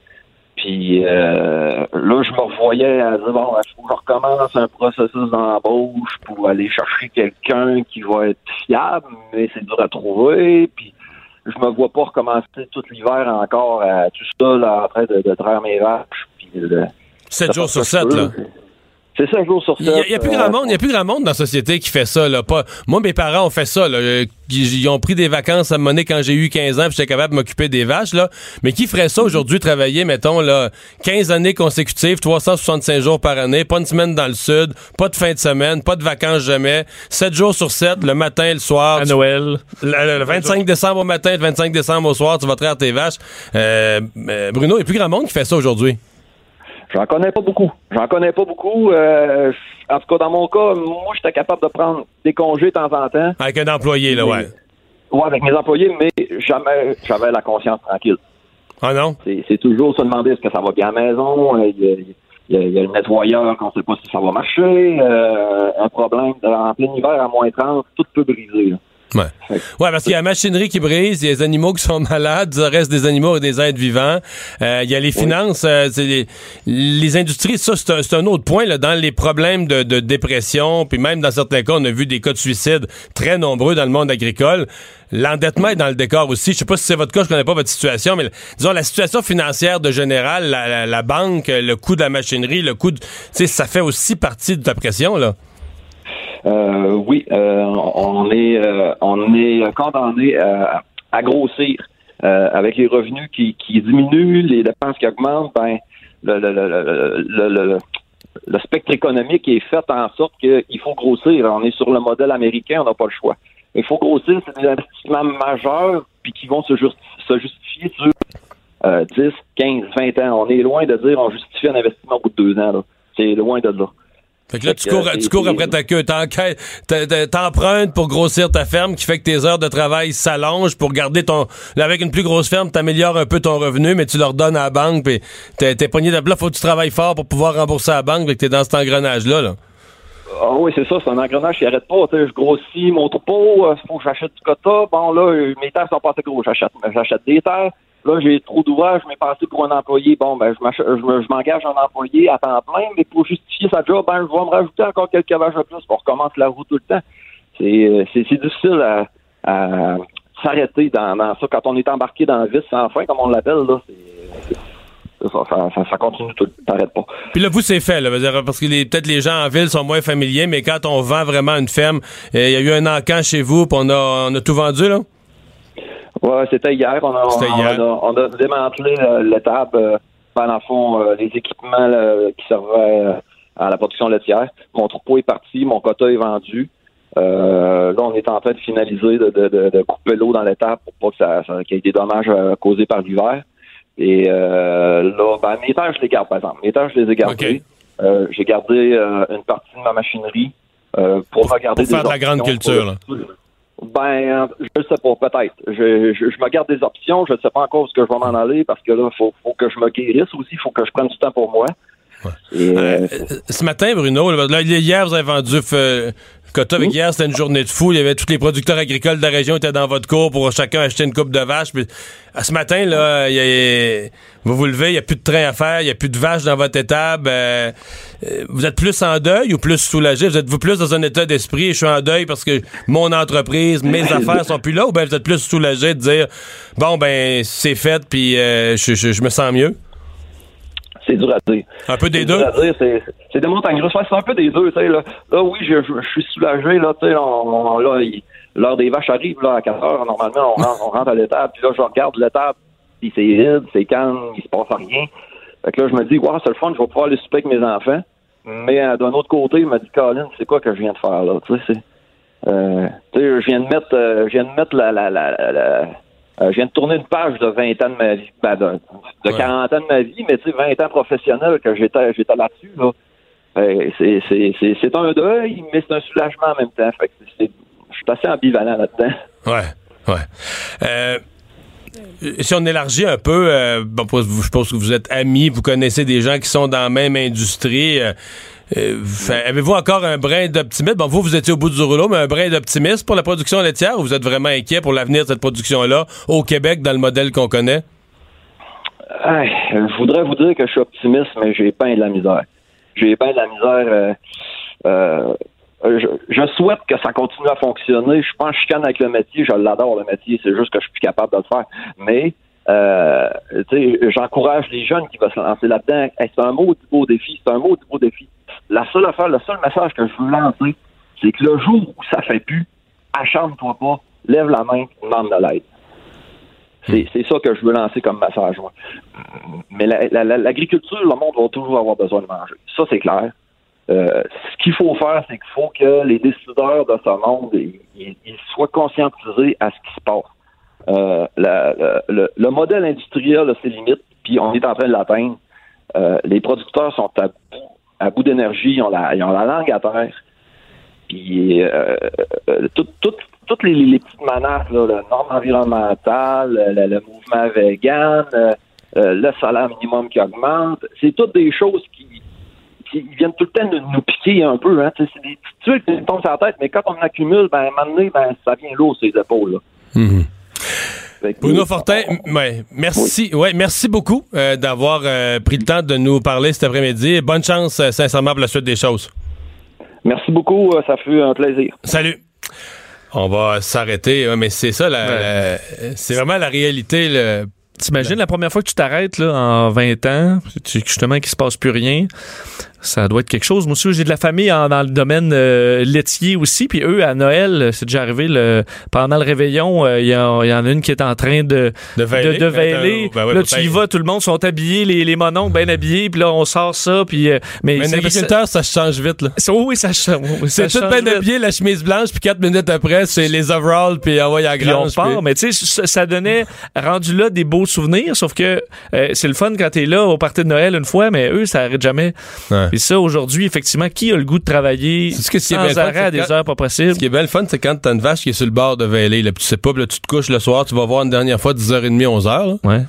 Puis euh, là, je me revoyais à dire bon, il faut que je recommence un processus d'embauche pour aller chercher quelqu'un qui va être fiable, mais c'est dur à trouver. Puis je me vois pas recommencer tout l'hiver encore à tout ça là, en train de, de traire mes vaches. Puis, 7 jours sur 7, là. C'est ça, jour sur Il n'y a, plus grand monde, il y a plus grand monde dans la société qui fait ça. Là. Pas, moi, mes parents ont fait ça. Là. Ils ont pris des vacances à monnaie quand j'ai eu 15 ans, puis j'étais capable de m'occuper des vaches. Là. Mais qui ferait ça aujourd'hui, travailler, mettons, là, 15 années consécutives, 365 jours par année, pas une semaine dans le sud, pas de fin de semaine, pas de vacances jamais, 7 jours sur 7, le matin, le soir. À Noël. Le, 25 décembre au matin, le 25 décembre au soir, tu vas traire tes vaches. Euh, euh, Bruno, il n'y a plus grand monde qui fait ça aujourd'hui. J'en connais pas beaucoup. J'en connais pas beaucoup. Euh, en tout cas, dans mon cas, moi, j'étais capable de prendre des congés de temps en temps. Avec un employé, là, ouais. Ouais, avec mes employés, mais jamais j'avais la conscience tranquille. Ah non? C'est toujours se demander est-ce que ça va bien à la maison? Euh, il y a, le nettoyeur qu'on sait pas si ça va marcher. Euh, un problème en plein hiver à moins 30, tout peut briser. Là. Ouais. ouais, parce qu'il y a la machinerie qui brise, il y a des animaux qui sont malades, il reste des animaux et des êtres vivants. Euh, il y a les finances, euh, les, les, industries, ça c'est un, un, autre point là, dans les problèmes de, de, dépression, puis même dans certains cas, on a vu des cas de suicide très nombreux dans le monde agricole. L'endettement est dans le décor aussi. Je sais pas si c'est votre cas, je connais pas votre situation, mais disons la situation financière de général, la, la, banque, le coût de la machinerie, le coût, de, ça fait aussi partie de ta pression là. Euh, oui, euh, on est euh, on est condamné à, à grossir avec les revenus qui, qui diminuent, les dépenses qui augmentent. Ben, le, le, le, le spectre économique est fait en sorte qu'il faut grossir. On est sur le modèle américain, on n'a pas le choix. Il faut grossir, c'est des investissements majeurs, puis qui vont se, se justifier sur 10, 15, 20 ans. On est loin de dire on justifie un investissement au bout de deux ans. C'est loin de là. Fait que là, Fait tu cours, c'est- tu cours après ta queue. T'en- t'en- T'empruntes pour grossir ta ferme, qui fait que tes heures de travail s'allongent pour garder ton. Là, avec une plus grosse ferme, t'améliores un peu ton revenu, mais tu leur donnes à la banque, puis t'es t'es pogné de là. Faut que tu travailles fort pour pouvoir rembourser à la banque, fait que t'es dans cet engrenage-là. Là. Ah oui, c'est ça, c'est un engrenage qui arrête pas. Je grossis mon troupeau, il faut que j'achète du quota. Bon, là, euh, mes terres sont pas assez gros. J'achète, j'achète des terres. Là, j'ai trop d'ouvrages, je m'ai passé pour un employé. Bon, ben, je m'engage un employé à temps plein, mais pour justifier sa job, ben, je vais me rajouter encore quelques vaches de plus. On recommence la roue tout le temps. C'est, euh, difficile à, s'arrêter dans, ça. Quand on est embarqué dans le vice sans fin, comme on l'appelle, là, c'est, ça, ça, ça, continue tout, t'arrêtes pas. Puis là, vous, c'est fait, là, parce que peut-être les gens en ville sont moins familiers, mais quand on vend vraiment une ferme, euh, il y a eu un encan chez vous, puis on a tout vendu, là? Ouais, c'était hier. On a, on a, on a démantelé l'étable, euh, ben, dans le fond, euh, les équipements là, qui servaient euh, à la production laitière. Mon troupeau est parti, mon quota est vendu. Euh, là, on est en train de finaliser de, de, de, de couper l'eau dans l'étable pour pas que ça, ça- qu'il y ait des dommages causés par l'hiver. Et euh, là, ben, mes terres, je les garde, par exemple. Mes terres, je les ai gardées. Euh, J'ai gardé euh, une partie de ma machinerie euh, pour, regarder pour faire de la grande culture, là. Ben, je sais pas, peut-être. Je, je, je me garde des options. Je ne sais pas encore où ce que je vais m'en aller parce que là, faut, faut que je me guérisse aussi. Il faut que je prenne du temps pour moi. Et, euh, Ce matin, Bruno, là, hier, vous avez vendu euh, quota avec hier, c'était une journée de fou. Il y avait tous les producteurs agricoles de la région étaient dans votre cour pour chacun acheter une coupe de vaches. Puis, à ce matin, là, y a- vous vous levez, il n'y a plus de train à faire, il n'y a plus de vaches dans votre étable. euh, euh, vous êtes plus en deuil ou plus soulagé? Vous êtes-vous plus dans un état d'esprit? Je suis en deuil parce que mon entreprise, mes affaires sont plus là? Ou bien vous êtes plus soulagé de dire, bon, ben, c'est fait, puis euh, je, je- je me sens mieux? C'est dur à dire. Un peu des deux? dur à dire, C'est des montagnes russes. Ouais, c'est un peu des deux. tu sais, Là, là oui, je, je, je suis soulagé. Là, on, on- l'heure des vaches arrive là, à 4 heures. Normalement, on rentre, on rentre à l'étable. Puis là, je regarde l'étable. Puis c'est vide, c'est calme, il se passe rien. Fait que là, je me dis, wow, c'est le fun, je vais pouvoir aller souper avec mes enfants. Mais euh, d'un autre côté, il m'a dit, Colin, c'est quoi que je viens de faire là? Tu sais. Euh, je viens de mettre, euh, je viens de mettre la, la, la, la- la- euh, je viens de tourner une page de 20 ans de ma vie, ben, de, de 40 ans de ma vie, mais tu sais, 20 ans professionnel que j'étais, j'étais là-dessus, là. Euh, c'est, c'est, c'est, c'est un deuil, mais c'est un soulagement en même temps. Fait que je suis assez ambivalent là-dedans. Ouais, ouais. Euh, si on élargit un peu, euh, bon, je pense que vous êtes amis, vous connaissez des gens qui sont dans la même industrie. euh, euh, Avez-vous encore un brin d'optimisme? Bon, vous, vous étiez au bout du rouleau, mais un brin d'optimisme pour la production laitière ou vous êtes vraiment inquiet pour l'avenir de cette production-là au Québec dans le modèle qu'on connaît? Je voudrais vous dire que je suis optimiste, mais j'ai peint de la misère. J'ai peint de la misère. euh, euh, je, souhaite que ça continue à fonctionner. Je pense que je chicane avec le métier. Je l'adore, le métier. C'est juste que je suis plus capable de le faire. Mais, euh, j'encourage les jeunes qui vont se lancer là-dedans. C'est un mot du beau défi. C'est un mot du beau défi. La seule affaire, le seul message que je veux lancer, c'est que le jour où ça fait plus, acharne-toi pas, lève la main, demande de l'aide. C'est, ça que je veux lancer comme message. moi. Mais la- la- la- l'agriculture, le monde va toujours avoir besoin de manger. Ça, c'est clair. Euh, ce qu'il faut faire, c'est qu'il faut que les décideurs de ce monde ils, ils- soient conscientisés à ce qui se passe. Euh, le, le modèle industriel a ses limites, puis on est en train de l'atteindre. Euh, les producteurs sont à bout, à bout d'énergie, ils ont, la, langue à terre. Puis euh, euh, tout- tout- toutes les, petites menaces, là, norme environnemental, le, mouvement vegan, euh, euh, le salaire minimum qui augmente, c'est toutes des choses qui, viennent tout le temps nous, nous piquer un peu. Hein. C'est des petites tuiles qui nous tombent sur la tête, mais quand on accumule, ben, à un moment donné, ben, ça vient lourd les épaules. Là. Que- Bruno Fortin, ouais, merci, ouais, merci beaucoup euh, d'avoir euh, pris le temps de nous parler cet après-midi. Bonne chance, euh, sincèrement, pour la suite des choses. Merci beaucoup, euh, ça fut un plaisir. Salut. On va s'arrêter, ouais, mais c'est ça, c'est vraiment la réalité. Le... T'imagines la première fois que tu t'arrêtes là, en 20 ans, tu- justement qu'il se passe plus rien, ça doit être quelque chose. Moi aussi, j'ai de la famille en- dans le domaine euh, laitier aussi, puis eux, à Noël, c'est déjà arrivé, le, pendant le réveillon, euh, il y, y en a une qui est en train de, De veiler. de, de veiler. Ben ouais, là, tu y vas, tout le monde sont habillés, les, les mononcles bien habillés, puis là, on sort ça, puis... euh, mais Mais un agriculteur, ça change vite. Là. ça- oui, ça, ça, oui, ça C'est tout change bien habillé, la chemise blanche, puis quatre minutes après, c'est les overalls, puis envoyé à la Puis on part, puis- mais tu sais, ça, ça donnait, rendu là, des beaux souvenirs, sauf que euh, c'est le fun quand t'es là au party de Noël une fois, mais eux, ça arrête jamais. Ouais. Et ça, aujourd'hui, effectivement, qui a le goût de travailler ce que- sans fun, arrêt à des quand- heures pas possibles? Ce qui est bien le fun, c'est quand t'as une vache qui est sur le bord de Valley, là, tu sais pas, là, tu te couches le soir, tu vas voir une dernière fois 10h30, 11h, là. Ouais.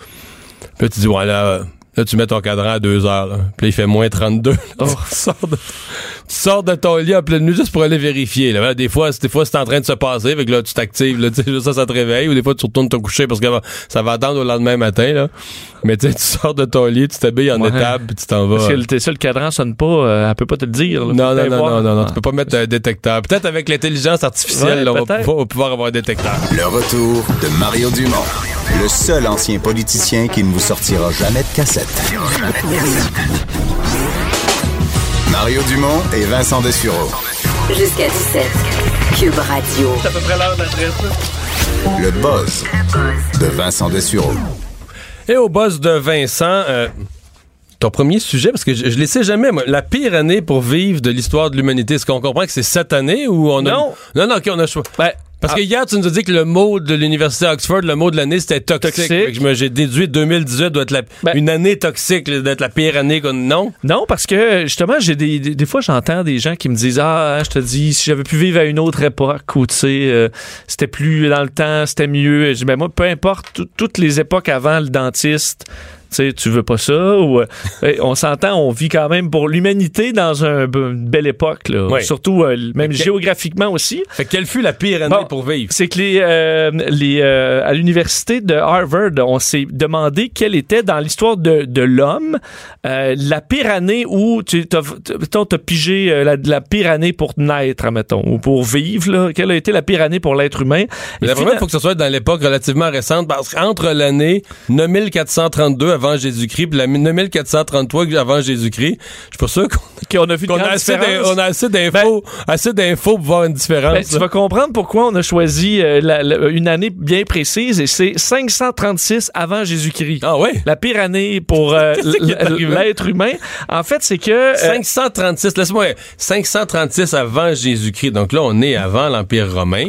Puis là, tu dis, ouais, là, là, tu mets ton cadran à 2h, là. Puis là, il fait moins 32. Oh. tu, sors de, tu sors de ton lit en pleine nuit juste pour aller vérifier, là. Des fois, c'est- des fois, c'est en train de se passer, fait que là, tu t'actives, là, tu sais, ça, ça te réveille, ou des fois, tu retournes te coucher parce que ça va attendre au lendemain matin, là. Mais tu sais, tu sors de ton lit, tu t'habilles en Ouais. étable, puis tu t'en vas. Parce que le, ça, le cadran sonne pas, euh, elle peut pas te le dire. là. Non, non, non, voir. non, non, non, Ah. tu peux pas mettre un détecteur. Peut-être avec l'intelligence artificielle, Ouais, là, on, va pouvoir, on va pouvoir avoir un détecteur. Le retour de Mario Dumont, le seul ancien politicien qui ne vous sortira jamais de cassette. Mario Dumont et Vincent Dessureau. Jusqu'à 17. Cube Radio. C'est à peu près l'heure de la traite. Le buzz de Vincent Dessureau. Et au boss de Vincent, euh, ton premier sujet, parce que je, je ne sais jamais, moi, la pire année pour vivre de l'histoire de l'humanité, est-ce qu'on comprend que c'est cette année ou on a... Non. Non, non, OK, on a choix. Ben, Parce ah, que hier, tu nous as dit que le mot de l'Université Oxford, le mot de l'année, c'était toxique. Toxique. J'ai déduit 2018 doit être la- Ben- une année toxique, là, d'être la pire année qu'on... Non? Non, parce que justement, j'ai des, des, des fois, j'entends des gens qui me disent Ah, je te dis, si j'avais pu vivre à une autre époque où, tu sais, euh, c'était plus dans le temps, c'était mieux. Je dis, ben, moi, peu importe, tout- toutes les époques avant le dentiste, sais, tu veux pas ça ou euh, on s'entend, on vit quand même pour l'humanité dans un, une belle époque là. Surtout euh, même que- géographiquement aussi. Fait que quelle fut la pire année Bon. pour vivre? C'est que les, euh, les euh, à l'université de Harvard, on s'est demandé quelle était dans l'histoire de, de l'homme la pire année où tu t'as, t'as, pigé la, la pire année pour naître, admettons, ou pour vivre. Là, quelle a été la pire année pour l'être humain? Mais il faut que ce soit dans l'époque relativement récente, parce qu'entre l'année 9432 avant Jésus-Christ et la 9433 avant Jésus-Christ, je suis pas sûr qu'on a vu qu'on a assez, on a assez d'infos, assez d'infos pour voir une différence. Ben, tu vas comprendre pourquoi on a choisi euh, la- la- une année bien précise et c'est 536 avant Jésus-Christ. Ah ouais? La pire année pour euh, l'être humain. En fait, c'est que euh, 536, laisse-moi, 536 avant Jésus-Christ. Donc là, on est avant l'Empire romain.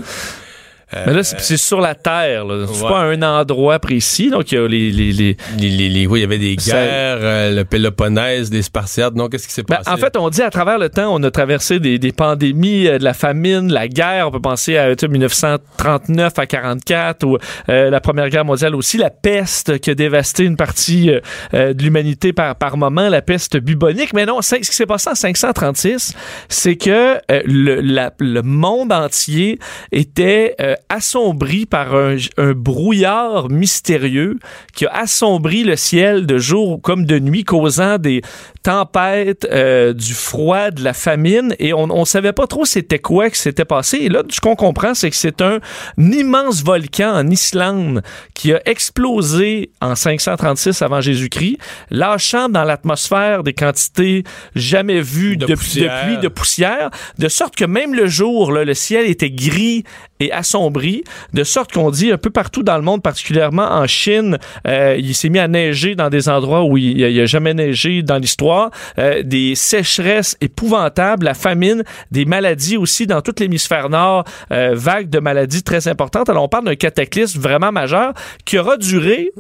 Mais là, c'est sur la Terre. là. C'est ouais. pas un endroit précis. Donc, il y a les... les, les- Les, les, oui, il y avait des guerres, euh, le Péloponnèse, les Spartiates. Non, qu'est-ce qui s'est Ben, passé? en fait, on dit à travers le temps, on a traversé des, des pandémies, euh, de la famine, la guerre. On peut penser à tu sais, 1939 à 44 ou euh, la Première Guerre mondiale aussi, la peste qui a dévasté une partie euh, euh, de l'humanité par, par moment, la peste bubonique. Mais non, ce qui s'est passé en 536, c'est que euh, le, la- le monde entier était euh, assombri par un, brouillard mystérieux qui a assombri le ciel de jour comme de nuit, causant des tempêtes, euh, du froid, de la famine, et on, on savait pas trop c'était quoi qui s'était passé. Et là, ce qu'on comprend, c'est que c'est un, immense volcan en Islande qui a explosé en 536 avant Jésus-Christ, lâchant dans l'atmosphère des quantités jamais vues De de, poussière. de pluie, de poussière, de sorte que même le jour, là, le ciel était gris et assombri, de sorte qu'on dit un peu partout dans le monde, particulièrement en Chine, euh, il s'est mis à neiger dans des endroits où il n'y a, jamais neigé dans l'histoire, euh, des sécheresses épouvantables, la famine, des maladies aussi dans tout l'hémisphère nord, euh, vagues de maladies très importantes. Alors on parle d'un cataclysme vraiment majeur qui aura duré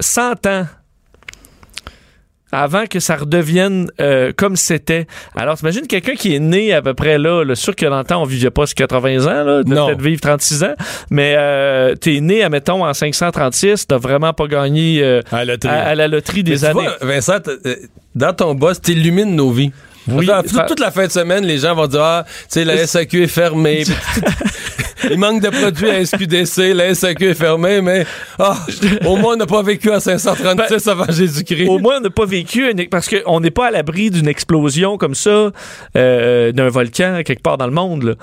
100 ans avant que ça redevienne euh, comme c'était. Alors, t'imagines quelqu'un qui est né à peu près là, là sûr que dans le temps, on vivait pas sur 80 ans, là, de peut-être vivre 36 ans, mais euh, t'es né, admettons, en 536, t'as vraiment pas gagné euh, À la loterie. à, à la loterie Mais des tu années. vois, Vincent, euh, dans ton boss, t'illumines nos vies. Oui. Enfin, toute, toute la fin de semaine, les gens vont dire Ah, tu sais, la SAQ est fermée. Il manque de produits à SQDC, la SAQ est fermée, mais ah, au moins on n'a pas vécu à 536 avant Jésus-Christ. Ben, Au moins, on n'a pas vécu une- parce qu'on n'est pas à l'abri d'une explosion comme ça euh, d'un volcan quelque part dans le monde. là.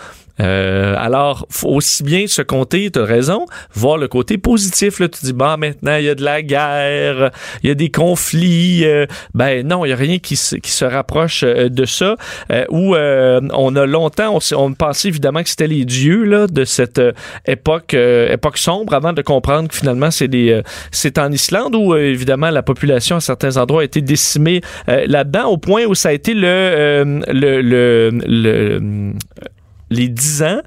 Euh, alors, faut aussi bien se compter, tu as raison, voir le côté positif. Là. Tu dis, bah maintenant, il y a de la guerre, il y a des conflits. euh, ben non, il n'y a rien qui se, qui se rapproche euh, de ça. Euh, où euh, on a longtemps, on, on pensait évidemment que c'était les dieux là, de cette euh, époque, époque sombre, avant de comprendre que finalement, c'est c'est en Islande où, évidemment, la population à certains endroits a été décimée là-dedans, au point où ça a été le, le, le, le- les 10 ans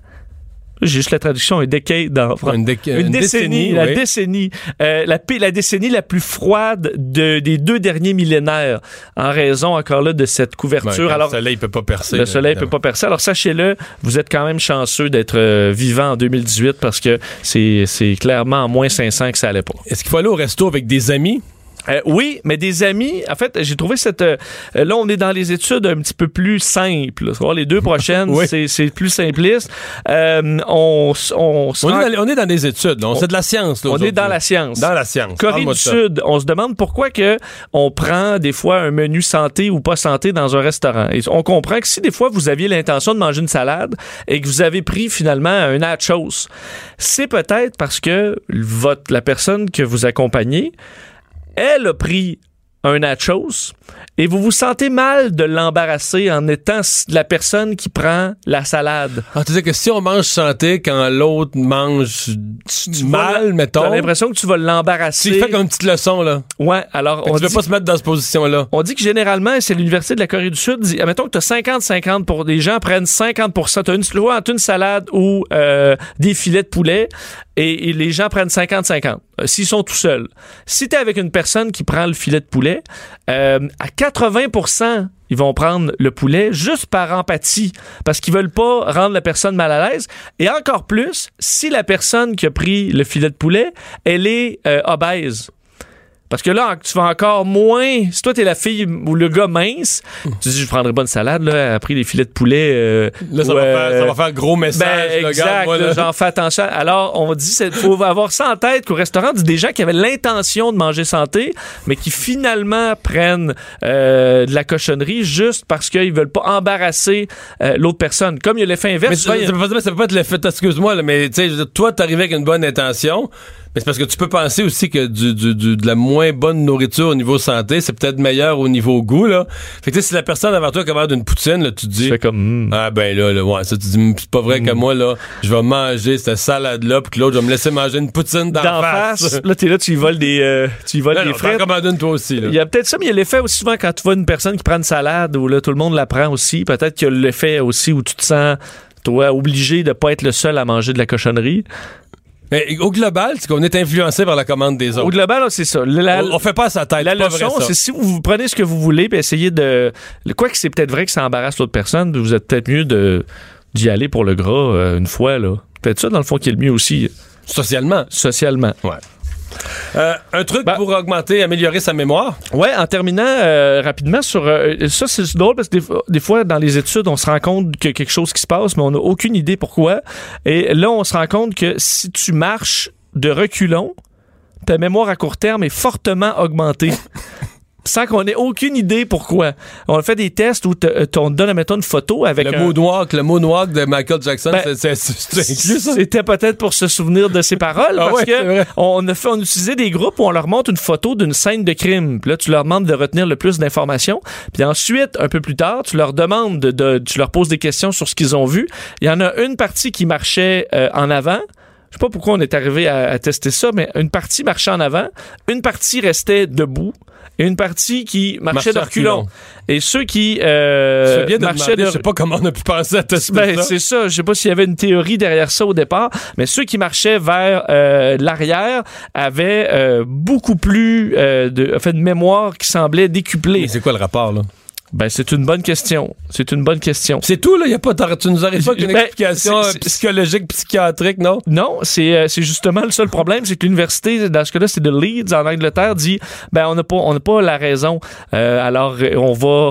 J'ai juste la traduction, un decade en français. Une, déc- Une, une décennie, décennie, la oui. décennie, euh, la, la décennie la plus froide de, des deux derniers millénaires, en raison encore là de cette couverture. quand Alors, le soleil peut pas percer. le soleil peut évidemment. pas percer. Alors sachez-le, vous êtes quand même chanceux d'être euh, vivant en 2018 parce que c'est c'est clairement en moins 500 que ça allait pas. Est-ce qu'il faut aller au resto avec des amis? Euh, oui, mais des amis, en fait, j'ai trouvé cette... euh, là, on est dans les études un petit peu plus simples. Les deux prochaines, Oui. c'est- c'est plus simpliste. Euh, on, est, dans, on est dans des études, sait de la science. Là, on est dans la science. Dans la science. Corée du. Sud, on se demande pourquoi que on prend des fois un menu santé ou pas santé dans un restaurant. Et on comprend que si des fois vous aviez l'intention de manger une salade et que vous avez pris finalement un nachos, c'est peut-être parce que votre, la personne que vous accompagnez, elle a pris un nachos et vous vous sentez mal de l'embarrasser en étant la personne qui prend la salade. Ah, tu sais que si on mange santé quand l'autre mange Tu mal, mettons, T'as l'impression que tu vas l'embarrasser. tu fais comme une petite leçon, là. Ouais, alors Fait que on tu veux dit- pas se mettre dans cette position-là. On dit que généralement, c'est l'Université de la Corée du Sud. Dit, admettons que tu as 50-50 pour des gens prennent 50% Tu as une, vois, entre une salade ou euh, des filets de poulet et, et les gens prennent 50-50 euh, s'ils sont tout seuls. Si tu es avec une personne qui prend le filet de poulet, euh, à 80% ils vont prendre le poulet juste par empathie parce qu'ils veulent pas rendre la personne mal à l'aise. Et encore plus, si la personne qui a pris le filet de poulet, elle est euh, obèse. Parce que là, tu vas encore moins. Si toi, t'es la fille ou le gars mince, tu dis, je prendrais pas une salade, là, elle a pris des filets de poulet. euh, Là, ça, ou, va euh, faire, ça va faire gros message. ben, exact, genre, fais attention. Alors, on dit, il faut avoir ça en tête qu'au restaurant, des gens qui avaient l'intention de manger santé, mais qui finalement prennent euh, de la cochonnerie juste parce qu'ils veulent pas embarrasser euh, l'autre personne. Comme il y a l'effet Mais inverse, a- ça peut pas, ça peut pas être l'effet, excuse-moi, mais tu sais, toi, t'arrivais avec une bonne intention, mais c'est parce que tu peux penser aussi que du, du- du- de la moins bonne nourriture au niveau santé, c'est peut-être meilleur au niveau goût, là. Fait que tu sais, si la personne avant toi commande une poutine, là, tu te dis, tu fais comme, hmm. ah ben là, là, ouais, ça, tu dis, Hum, c'est pas vrai que moi, là, je vais manger cette salade-là, puis que l'autre, je vais me laisser manger une poutine d'en face. face, là, t'es là, tu y voles des, euh, tu y voles Là, des frites. commandes une toi aussi, là. Il y a peut-être ça, mais il y a l'effet aussi souvent quand tu vois une personne qui prend une salade où là, tout le monde la prend aussi. Peut-être qu'il y a l'effet aussi où tu te sens, toi, obligé de pas être le seul à manger de la cochonnerie. Mais au global, c'est qu'on est influencé par la commande des autres. Au global, c'est ça. La, on, on fait pas à sa tête. la leçon, c'est si vous, vous prenez ce que vous voulez puis essayez de. Quoi que c'est peut-être vrai que ça embarrasse l'autre personne, vous êtes peut-être mieux de d'y aller pour le gras euh, une fois, là. Peut-être ça, dans le fond, qui est le mieux aussi, Socialement. socialement. Ouais. Euh, un truc Ben- pour augmenter, améliorer sa mémoire. Ouais, en terminant euh, rapidement sur euh, ça, c'est drôle parce que des, fois- des fois dans les études, on se rend compte qu'il y a quelque chose qui se passe, mais on n'a aucune idée pourquoi. Et là, on se rend compte que si tu marches de reculons, ta mémoire à court terme est fortement augmentée. Sans qu'on ait aucune idée pourquoi. On a fait des tests où euh, on te donne, mettons, une photo avec Le un- mot noir, le mot noir de Michael Jackson, Ben? C'était peut-être pour se souvenir de ses paroles, Ah parce ouais, que on a fait, on utilisait des groupes où on leur montre une photo d'une scène de crime. Puis là, tu leur demandes de retenir le plus d'informations. Puis ensuite, un peu plus tard, tu leur demandes de, de- tu leur poses des questions sur ce qu'ils ont vu. Il y en a une partie qui marchait euh, en avant. Je sais pas pourquoi on est arrivé à, à tester ça, mais une partie marchait en avant, une partie restait debout. Et une partie qui marchait de reculons. Et ceux qui euh, bien de marchaient demander, de je sais pas comment on a pu penser à tester ben, ça. c'est ça. Je sais pas s'il y avait une théorie derrière ça au départ, mais ceux qui marchaient vers euh, l'arrière avaient euh, beaucoup plus de, en fait, de mémoire qui semblait décuplée. C'est quoi le rapport, là? Ben, c'est une bonne question. C'est une bonne question. C'est tout, là? Y a pas, tu nous arrives pas avec une Ben, explication euh, psychologique, psychiatrique, non? Non, c'est euh, c'est justement le seul problème, c'est que l'université, dans ce cas-là, c'est de Leeds en Angleterre, dit ben on n'a pas on n'a pas la raison. Euh, alors on va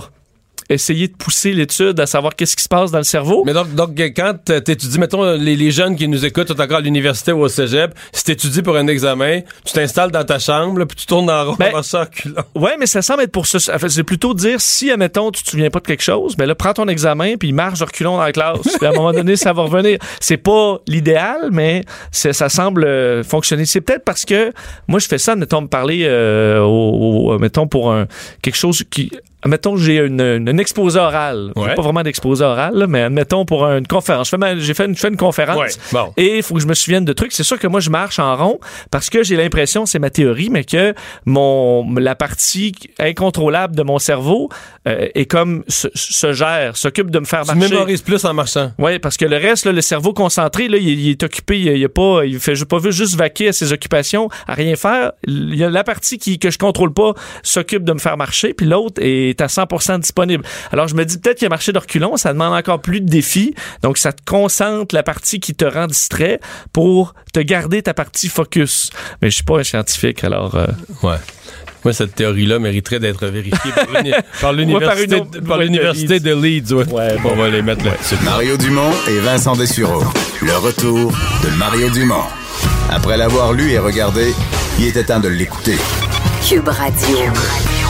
essayer de pousser l'étude à savoir qu'est-ce qui se passe dans le cerveau. Mais donc, donc quand t'étudies, mettons, les, les jeunes qui nous écoutent, sont encore à l'université ou au cégep, si t'étudies pour un examen, tu t'installes dans ta chambre, là, puis tu tournes en rond, Ben, en ça, reculant. Ouais, mais ça semble être pour ça. En fait, c'est plutôt dire si, admettons, tu te souviens pas de quelque chose, ben là, prends ton examen puis marche reculons dans la classe. puis à un moment donné, ça va revenir. C'est pas l'idéal, mais ça semble euh, fonctionner. C'est peut-être parce que moi, je fais ça, mettons, me parler, euh, au, au- mettons, pour un, quelque chose qui admettons, j'ai une, une, une exposé oral. Ouais. Pas vraiment d'exposé oral, là, mais admettons pour une conférence. Je J'ai fait une, je fais une conférence Ouais, bon. et il faut que je me souvienne de trucs. C'est sûr que moi, je marche en rond parce que j'ai l'impression, c'est ma théorie, mais que mon la partie incontrôlable de mon cerveau euh, est comme se, se gère, s'occupe de me faire Tu marcher. mémorises plus en marchant. Oui, parce que le reste, là, le cerveau concentré, là, il, il est occupé, il, il a pas, il fait pas juste vaquer à ses occupations, à rien faire. Il y a la partie qui, que je contrôle pas s'occupe de me faire marcher, puis l'autre est à 100% disponible. Alors je me dis peut-être qu'il a marché de reculons, ça demande encore plus de défis. Donc ça te concentre la partie qui te rend distrait pour te garder ta partie focus. Mais je suis pas un scientifique, alors. euh, Ouais. Moi, cette théorie-là mériterait d'être vérifiée par l'université de- ouais, de l'université de Leeds. ouais. Ouais, On va les mettre là-dessus. Mario Dumont et Vincent Dessureau. Le retour de Mario Dumont. Après l'avoir lu et regardé, il était temps de l'écouter. Cube Radio.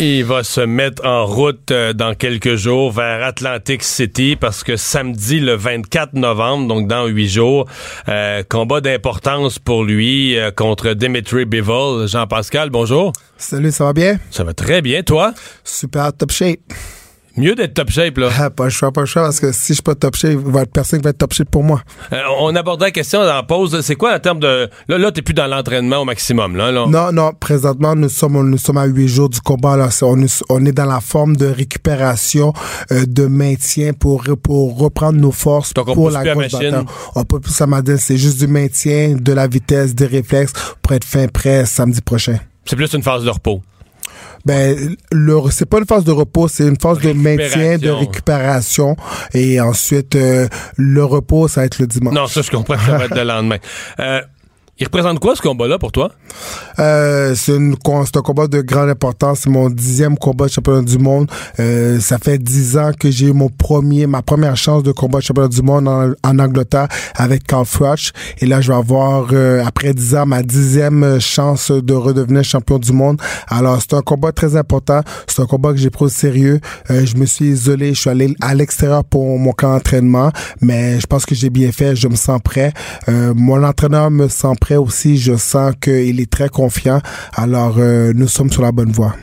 Il va se mettre en route euh, dans quelques jours vers Atlantic City parce que samedi le 24 novembre, donc dans huit jours, euh, combat d'importance pour lui euh, contre Dimitri Bivol. Jean-Pascal, bonjour. Salut, ça va bien? Ça va très bien, toi? Super top shape. Mieux d'être top shape, là. Ah, pas le choix, pas le choix, parce que si je suis pas top shape, il va être personne qui va être top shape pour moi. Euh, on abordait la question dans la pause. C'est quoi en termes de... Là, là t'es plus dans l'entraînement au maximum, là. là. Non, non, présentement, nous sommes, nous sommes à huit jours du combat. Là. On, est, on est dans la forme de récupération, euh, de maintien pour, pour reprendre nos forces Donc, on pour la bataille. On peut plus dit, c'est juste du maintien, de la vitesse, des réflexes pour être fin prêt samedi prochain. C'est plus une phase de repos. Ben, le, c'est pas une phase de repos, c'est une phase de maintien, de Récupération. Et ensuite, euh, le repos, ça va être le dimanche. Non, ça, je comprends que ça va être le lendemain. Euh, il représente quoi, ce combat-là, pour toi? Euh, c'est une c'est un combat de grande importance. C'est mon dixième combat de championnat du monde. Euh, ça fait dix ans que j'ai eu mon premier, ma première chance de combat de championnat du monde en, en Angleterre avec Carl Froch. Et là, je vais avoir, euh, après dix ans, ma dixième chance de redevenir champion du monde. Alors, c'est un combat très important. C'est un combat que j'ai pris au sérieux. Euh, je me suis isolé. Je suis allé à l'extérieur pour mon camp d'entraînement. Mais je pense que j'ai bien fait. Je me sens prêt. Euh, mon entraîneur me sent prêt aussi. Je sens qu'il est très confiant. Alors, euh, nous sommes sur la bonne voie.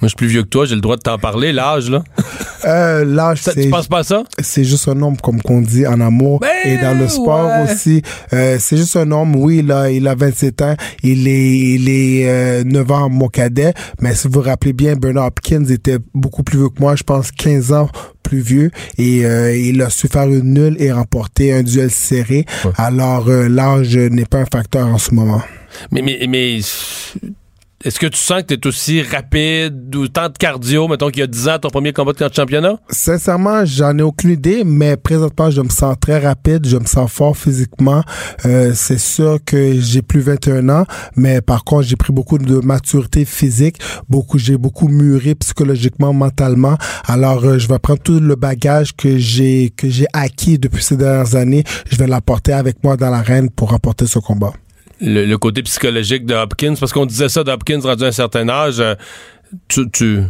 Moi, je suis plus vieux que toi, j'ai le droit de t'en parler. L'âge, là? Euh, l'âge, c'est... tu penses pas à ça? c'est juste un nombre, comme qu'on dit en amour. Ben, et dans le sport ouais. aussi, euh, c'est juste un nombre. Oui, il a, il a 27 ans. Il est, il est euh, 9 ans mon cadet. Mais si vous vous rappelez bien, Bernard Hopkins était beaucoup plus vieux que moi. Je pense 15 ans plus vieux. Et euh, il a su faire une nulle et remporter un duel serré. Alors, euh, l'âge n'est pas un facteur en ce moment. Mais, mais, mais est-ce que tu sens que tu es aussi rapide ou tant de cardio, mettons qu'il y a 10 ans, ton premier combat de championnat? Sincèrement, j'en ai aucune idée, mais présentement, je me sens très rapide, je me sens fort physiquement. Euh, c'est sûr que j'ai plus 21 ans, mais par contre, j'ai pris beaucoup de maturité physique, beaucoup, j'ai beaucoup mûri psychologiquement, mentalement. Alors, euh, je vais prendre tout le bagage que j'ai que j'ai acquis depuis ces dernières années, je vais l'apporter avec moi dans l'arène pour remporter ce combat. Le, côté psychologique de Hopkins, parce qu'on disait ça d'Hopkins rendu à un certain âge, euh, tu, tu,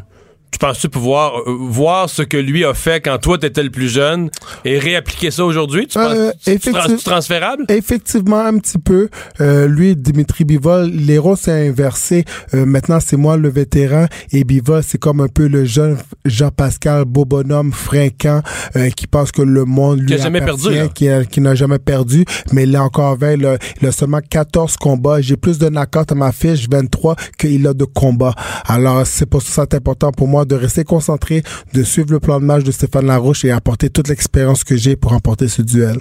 tu penses-tu pouvoir euh, voir ce que lui a fait quand toi t'étais le plus jeune et réappliquer ça aujourd'hui? Tu penses Euh, tu- transférable? Effectivement, un petit peu. Euh, lui, Dimitri Bivol, les rôles s'est inversé. Euh, maintenant, c'est moi le vétéran et Bivol, c'est comme un peu le jeune Jean-Pascal, beau bonhomme, fréquent, euh, qui pense que le monde lui Qui a jamais perdu, là. qui, a- qui n'a jamais perdu, mais il est encore 20. là. il a seulement 14 combats. J'ai plus de knockouts à ma fiche, 23, qu'il a de combats. Alors, c'est pour ça que c'est important pour moi de rester concentré, de suivre le plan de match de Stéphane Larouche et apporter toute l'expérience que j'ai pour remporter ce duel.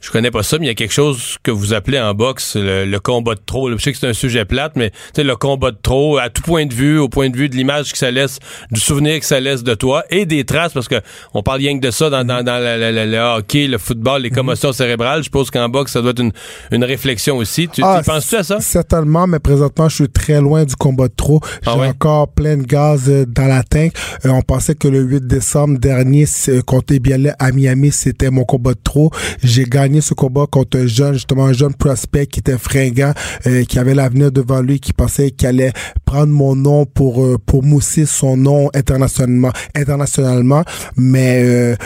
Je connais pas ça, mais il y a quelque chose que vous appelez en boxe le, le combat de trop. là. Je sais que c'est un sujet plate, mais tu sais, le combat de trop, à tout point de vue, au point de vue de l'image que ça laisse, du souvenir que ça laisse de toi, et des traces, parce que on parle rien que de ça dans, dans, dans le, le- le- le hockey, le football, les commotions cérébrales. Je suppose qu'en boxe, ça doit être une, une réflexion aussi. Tu, Ah, tu penses-tu à ça? Certainement, mais présentement, je suis très loin du combat de trop. J'ai Ah ouais? encore plein de gaz euh, dans la tank. Euh, on pensait que le 8 décembre dernier, c'est- contre les Bialais à Miami, c'était mon combat de trop. J'ai gagné ce combat contre un jeune, justement, un jeune prospect qui était fringant, euh, qui avait l'avenir devant lui, qui pensait qu'il allait prendre mon nom pour, euh, pour mousser son nom internationalement, internationalement. Mais, euh,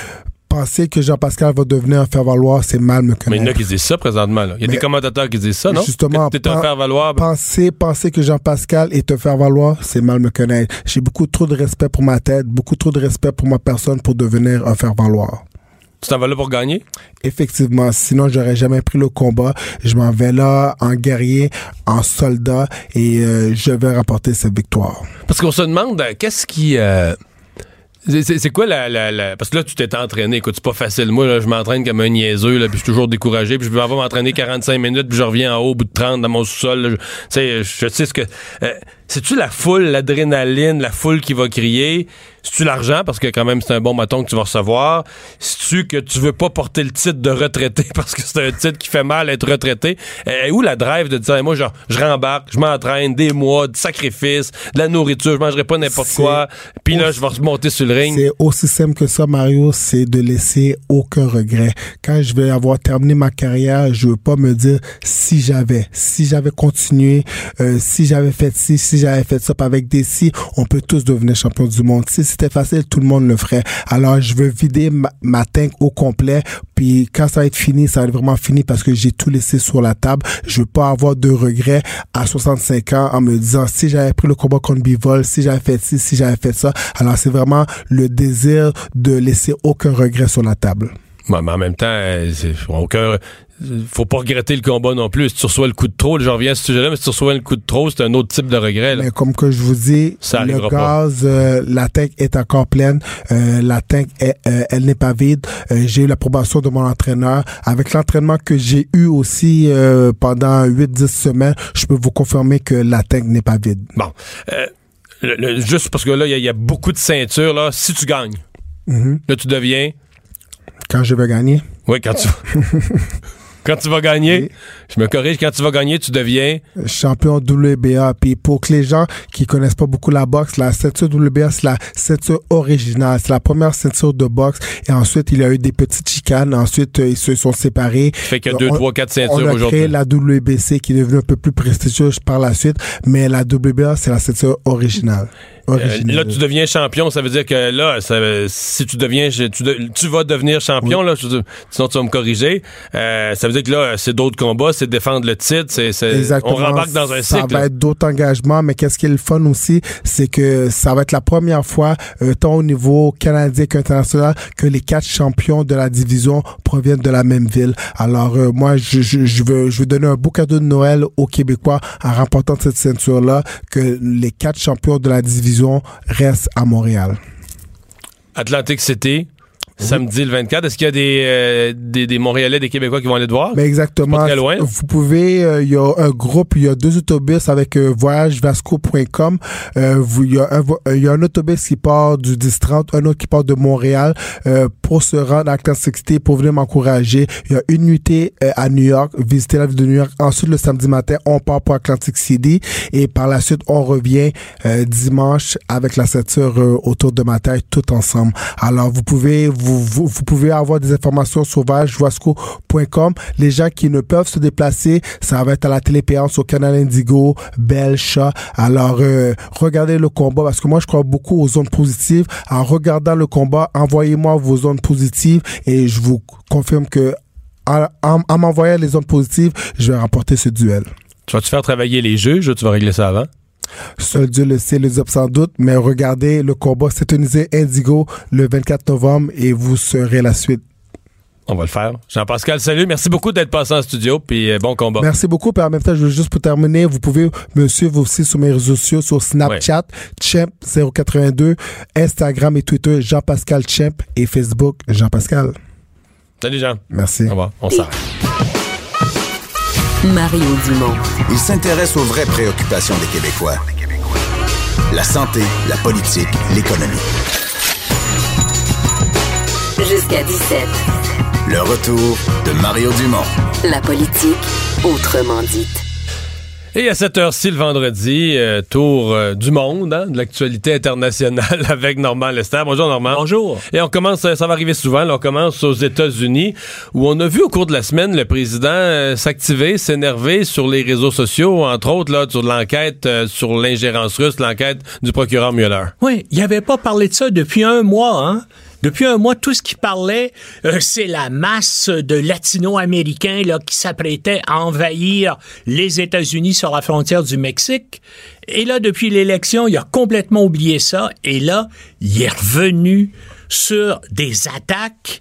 penser que Jean-Pascal va devenir un faire-valoir, c'est mal me Mais connaître. il y en a qui disent ça présentement. là. Il y a Mais- des commentateurs qui disent ça, non? Justement, t'es un faire-valoir. Penser, penser que Jean-Pascal est te faire valoir, c'est mal me connaître. J'ai beaucoup trop de respect pour ma tête, beaucoup trop de respect pour ma personne pour devenir un faire valoir. Tu t'en vas là pour gagner? Effectivement, sinon j'aurais jamais pris le combat. Je m'en vais là en guerrier, en soldat et euh, je vais rapporter cette victoire. Parce qu'on se demande, euh, qu'est-ce qui... euh, c'est- quoi la, la- la- Parce que là, tu t'es entraîné. Écoute, c'est pas facile. Moi, là, je m'entraîne comme un niaiseux, là, puis je suis toujours découragé. Puis je vais avoir m'entraîner 45 minutes, puis je reviens en haut au bout de 30 dans mon sous-sol. Je- Tu sais, je sais ce que... euh, C'est-tu la foule, l'adrénaline, la foule qui va crier? C'est-tu l'argent, parce que quand même, c'est un bon bâton que tu vas recevoir? C'est-tu que tu veux pas porter le titre de retraité, parce que c'est un titre qui fait mal être retraité? Euh, où la drive de dire, moi, genre, je rembarque, je m'entraîne, des mois, de sacrifices, de la nourriture, je mangerai pas n'importe quoi, puis là, je vais remonter sur le ring. C'est aussi simple que ça, Mario, c'est de laisser aucun regret. Quand je vais avoir terminé ma carrière, je veux pas me dire si j'avais, si j'avais continué, euh, si j'avais fait ci, si j'avais fait ça, avec des si, on peut tous devenir champion du monde. Si c'était facile, tout le monde le ferait. Alors, je veux vider ma, ma tank au complet, puis quand ça va être fini, ça va être vraiment fini parce que j'ai tout laissé sur la table. Je veux pas avoir de regrets à 65 ans en me disant si j'avais pris le combat contre Bivol, si j'avais fait ci, si j'avais fait ça. Alors, c'est vraiment le désir de laisser aucun regret sur la table. Ouais, mais en même temps, euh, aucun, faut pas regretter le combat non plus. Si tu reçois le coup de trop, je reviens à ce sujet-là, mais si tu reçois le coup de trop, c'est un autre type de regret. là. Mais comme que je vous dis, Ça le gaz, euh, la tank est encore pleine. Euh, la tank, est, euh, elle n'est pas vide. J'ai eu l'approbation de mon entraîneur. Avec l'entraînement que j'ai eu aussi pendant 8-10 semaines, je peux vous confirmer que la tank n'est pas vide. Bon. Le- le- juste parce que là, il y, a- il y a beaucoup de ceintures. Là. Si tu gagnes, Mhm. là, tu deviens. Quand je vais gagner, Oui, quand tu Quand tu vas gagner, je me corrige, quand tu vas gagner, tu deviens. champion WBA. Puis pour que les gens qui connaissent pas beaucoup la boxe, la ceinture WBA, c'est la ceinture originale. C'est la première ceinture de boxe. Et ensuite, il y a eu des petites chicanes. Ensuite, euh, ils se sont séparés. Fait qu'il y a deux, on- trois, quatre On ceintures a créé aujourd'hui. la WBC qui est devenue un peu plus prestigieuse par la suite. Mais la WBA, c'est la ceinture originale. Euh, là, tu deviens champion, ça veut dire que là, ça- si tu deviens, tu, de- tu vas devenir champion, là, je- sinon tu vas me corriger. Euh, ça veut dire que là, c'est d'autres combats, c'est défendre le titre, c'est, on rembarque dans un ça cycle. va être d'autres engagements, mais qu'est-ce qui est le fun aussi, c'est que ça va être la première fois, euh, tant au niveau canadien qu'international, que les quatre champions de la division proviennent de la même ville. Alors euh, moi, je, je, je veux je veux donner un beau cadeau de Noël aux Québécois en remportant cette ceinture-là, que les quatre champions de la division restent à Montréal. Atlantic City, samedi le 24. Est-ce qu'il y a des, euh, des, des Montréalais, des Québécois qui vont aller te voir? Mais exactement. Pas très loin. Vous pouvez, euh, il y a un groupe, il y a deux autobus avec euh, voyagevasco.com. Euh, il y a un, euh, y a un autobus qui part du 10-30, un autre qui part de Montréal euh, pour se rendre à Atlantic City pour venir m'encourager. Il y a une nuitée à New York, visiter la ville de New York. Ensuite, le samedi matin, on part pour Atlantic City et par la suite, on revient euh, dimanche avec la ceinture euh, autour de ma taille tout ensemble. Alors, vous pouvez vous, vous, vous pouvez avoir des informations sur voyagevasco.com. Les gens qui ne peuvent se déplacer, ça va être à la télé payante sur Canal Indigo, Bell, Chat. Alors, euh, regardez le combat parce que moi, je crois beaucoup aux zones positives. En regardant le combat, envoyez-moi vos zones positives et je vous confirme que en m'envoyant les zones positives, je vais remporter ce duel. Tu vas-tu faire travailler les juges ou tu vas régler ça avant? Seul Dieu le sait, les hommes sans doute, mais regardez le combat s'étonisé Indigo le 24 novembre et vous serez la suite. On va le faire. Jean-Pascal, salut. Merci beaucoup d'être passé en studio, puis euh, bon combat. Merci beaucoup. Puis en même temps, je veux juste pour terminer, vous pouvez me suivre aussi sur mes réseaux sociaux, sur Snapchat, Champ082, Instagram et Twitter, Jean-Pascal Champ et Facebook, Jean-Pascal. Salut, Jean. Merci. Au revoir. On s'arrête. Mario Dumont. Il s'intéresse aux vraies préoccupations des Québécois. La santé, la politique, l'économie. Jusqu'à 17. Le retour de Mario Dumont. La politique, autrement dite. Et à cette heure-ci, le vendredi, euh, tour euh, du monde, hein, de l'actualité internationale avec Normand Lester. Bonjour Normand. Bonjour. Et on commence, euh, ça va arriver souvent, là, on commence aux États-Unis, où on a vu au cours de la semaine le président euh, s'activer, s'énerver sur les réseaux sociaux, entre autres là, sur l'enquête euh, sur l'ingérence russe, l'enquête du procureur Mueller. Oui, il avait pas parlé de ça depuis un mois, hein? Depuis un mois, tout ce qui parlait, euh, c'est la masse de latino-américains là, qui s'apprêtaient à envahir les États-Unis sur la frontière du Mexique. Et là, depuis l'élection, il a complètement oublié ça. Et là, il est revenu sur des attaques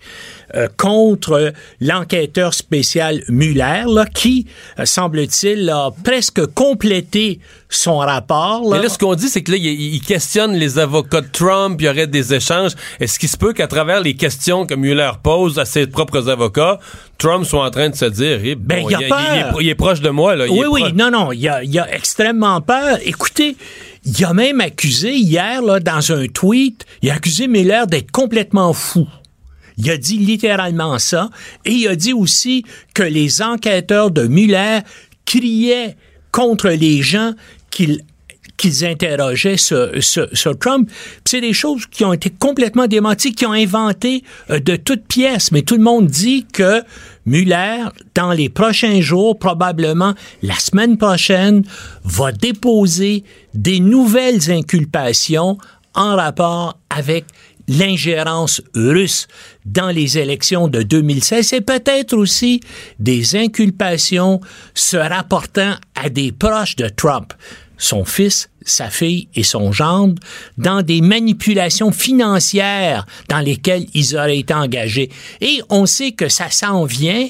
euh, contre l'enquêteur spécial Mueller, là, qui, euh, semble-t-il, a presque complété son rapport. Là. Mais là, ce qu'on dit, c'est que là, il, questionne les avocats de Trump, il y aurait des échanges. Est-ce qu'il se peut qu'à travers les questions que Mueller pose à ses propres avocats, Trump soit en train de se dire, eh, bon, Ben, il a il, peur. est, il est proche de moi, là. Oui, oui, non, non, il a, il a extrêmement peur. Écoutez, il a même accusé hier, là, dans un tweet, il a accusé Miller d'être complètement fou. Il a dit littéralement ça. Et il a dit aussi que les enquêteurs de Muller criaient contre les gens qu'ils qu'ils interrogeaient sur, Trump. C'est des choses qui ont été complètement démenties, qui ont inventé euh, de toutes pièces. Mais tout le monde dit que Mueller, dans les prochains jours, probablement la semaine prochaine, va déposer des nouvelles inculpations en rapport avec l'ingérence russe dans les élections de 2016 et peut-être aussi des inculpations se rapportant à des proches de Trump, son fils, sa fille et son gendre, dans des manipulations financières dans lesquelles ils auraient été engagés. Et on sait que ça s'en vient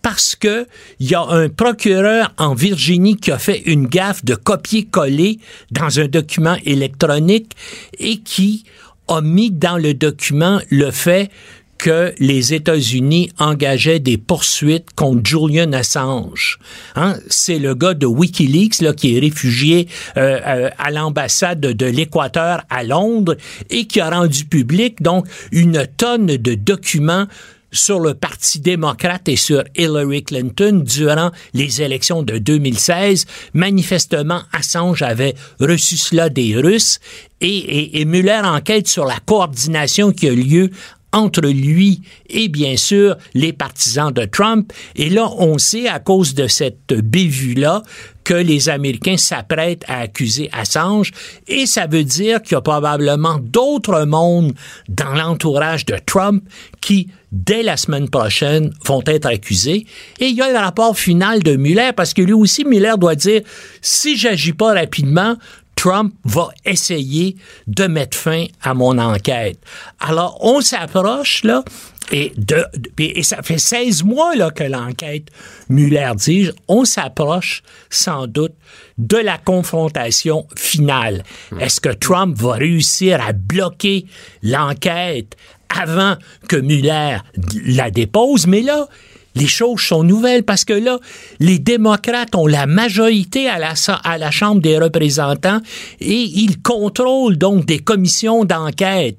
parce que il y a un procureur en Virginie qui a fait une gaffe de copier-coller dans un document électronique et qui a mis dans le document le fait que les États-Unis engageaient des poursuites contre Julian Assange. Hein? C'est le gars de WikiLeaks là, qui est réfugié euh, euh, à l'ambassade de l'Équateur à Londres et qui a rendu public donc une tonne de documents sur le Parti démocrate et sur Hillary Clinton durant les élections de 2016. Manifestement, Assange avait reçu cela des Russes et, et, enquête sur la coordination qui a lieu entre lui et bien sûr les partisans de Trump. Et là, on sait à cause de cette bévue-là que les Américains s'apprêtent à accuser Assange et ça veut dire qu'il y a probablement d'autres mondes dans l'entourage de Trump qui, dès la semaine prochaine, vont être accusés. Et il y a le rapport final de Mueller parce que lui aussi, Mueller doit dire, si j'agis pas rapidement, Trump va essayer de mettre fin à mon enquête. Alors, on s'approche, là, et, de, et ça fait 16 mois là, que l'enquête Mueller dit, on s'approche sans doute de la confrontation finale. Est-ce que Trump va réussir à bloquer l'enquête avant que Mueller la dépose? Mais là, les choses sont nouvelles parce que là, les démocrates ont la majorité à la, Chambre des représentants et ils contrôlent donc des commissions d'enquête.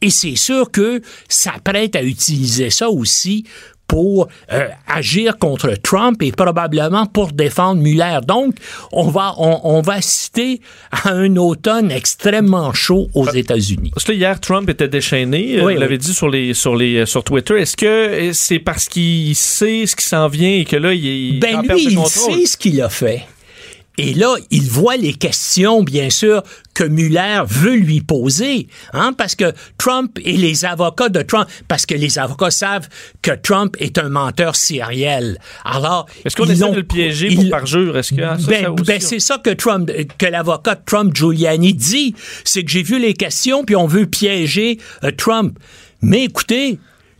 Et c'est sûr que s'apprêtent à utiliser ça aussi pour euh, agir contre Trump et probablement pour défendre Mueller. Donc, on va, on, on va citer à un automne extrêmement chaud aux États-Unis. Parce que hier, Trump était déchaîné. Oui, vous l'avez oui. dit sur les sur les sur Twitter. Est-ce que c'est parce qu'il sait ce qui s'en vient et que là, il il Ben en perte lui, il sait ce qu'il a fait. Et là, il voit les questions, bien sûr, que Mueller veut lui poser, hein, parce que Trump et les avocats de Trump, parce que les avocats savent que Trump est un menteur sériel. Alors, Est-ce qu'on essaie de le piéger ils- pour parjure? Est-ce que ça, ben, ça ben, c'est ça que Trump, que l'avocat de Trump, Giuliani, dit. C'est que j'ai vu les questions, puis on veut piéger euh, Trump. Mais écoutez,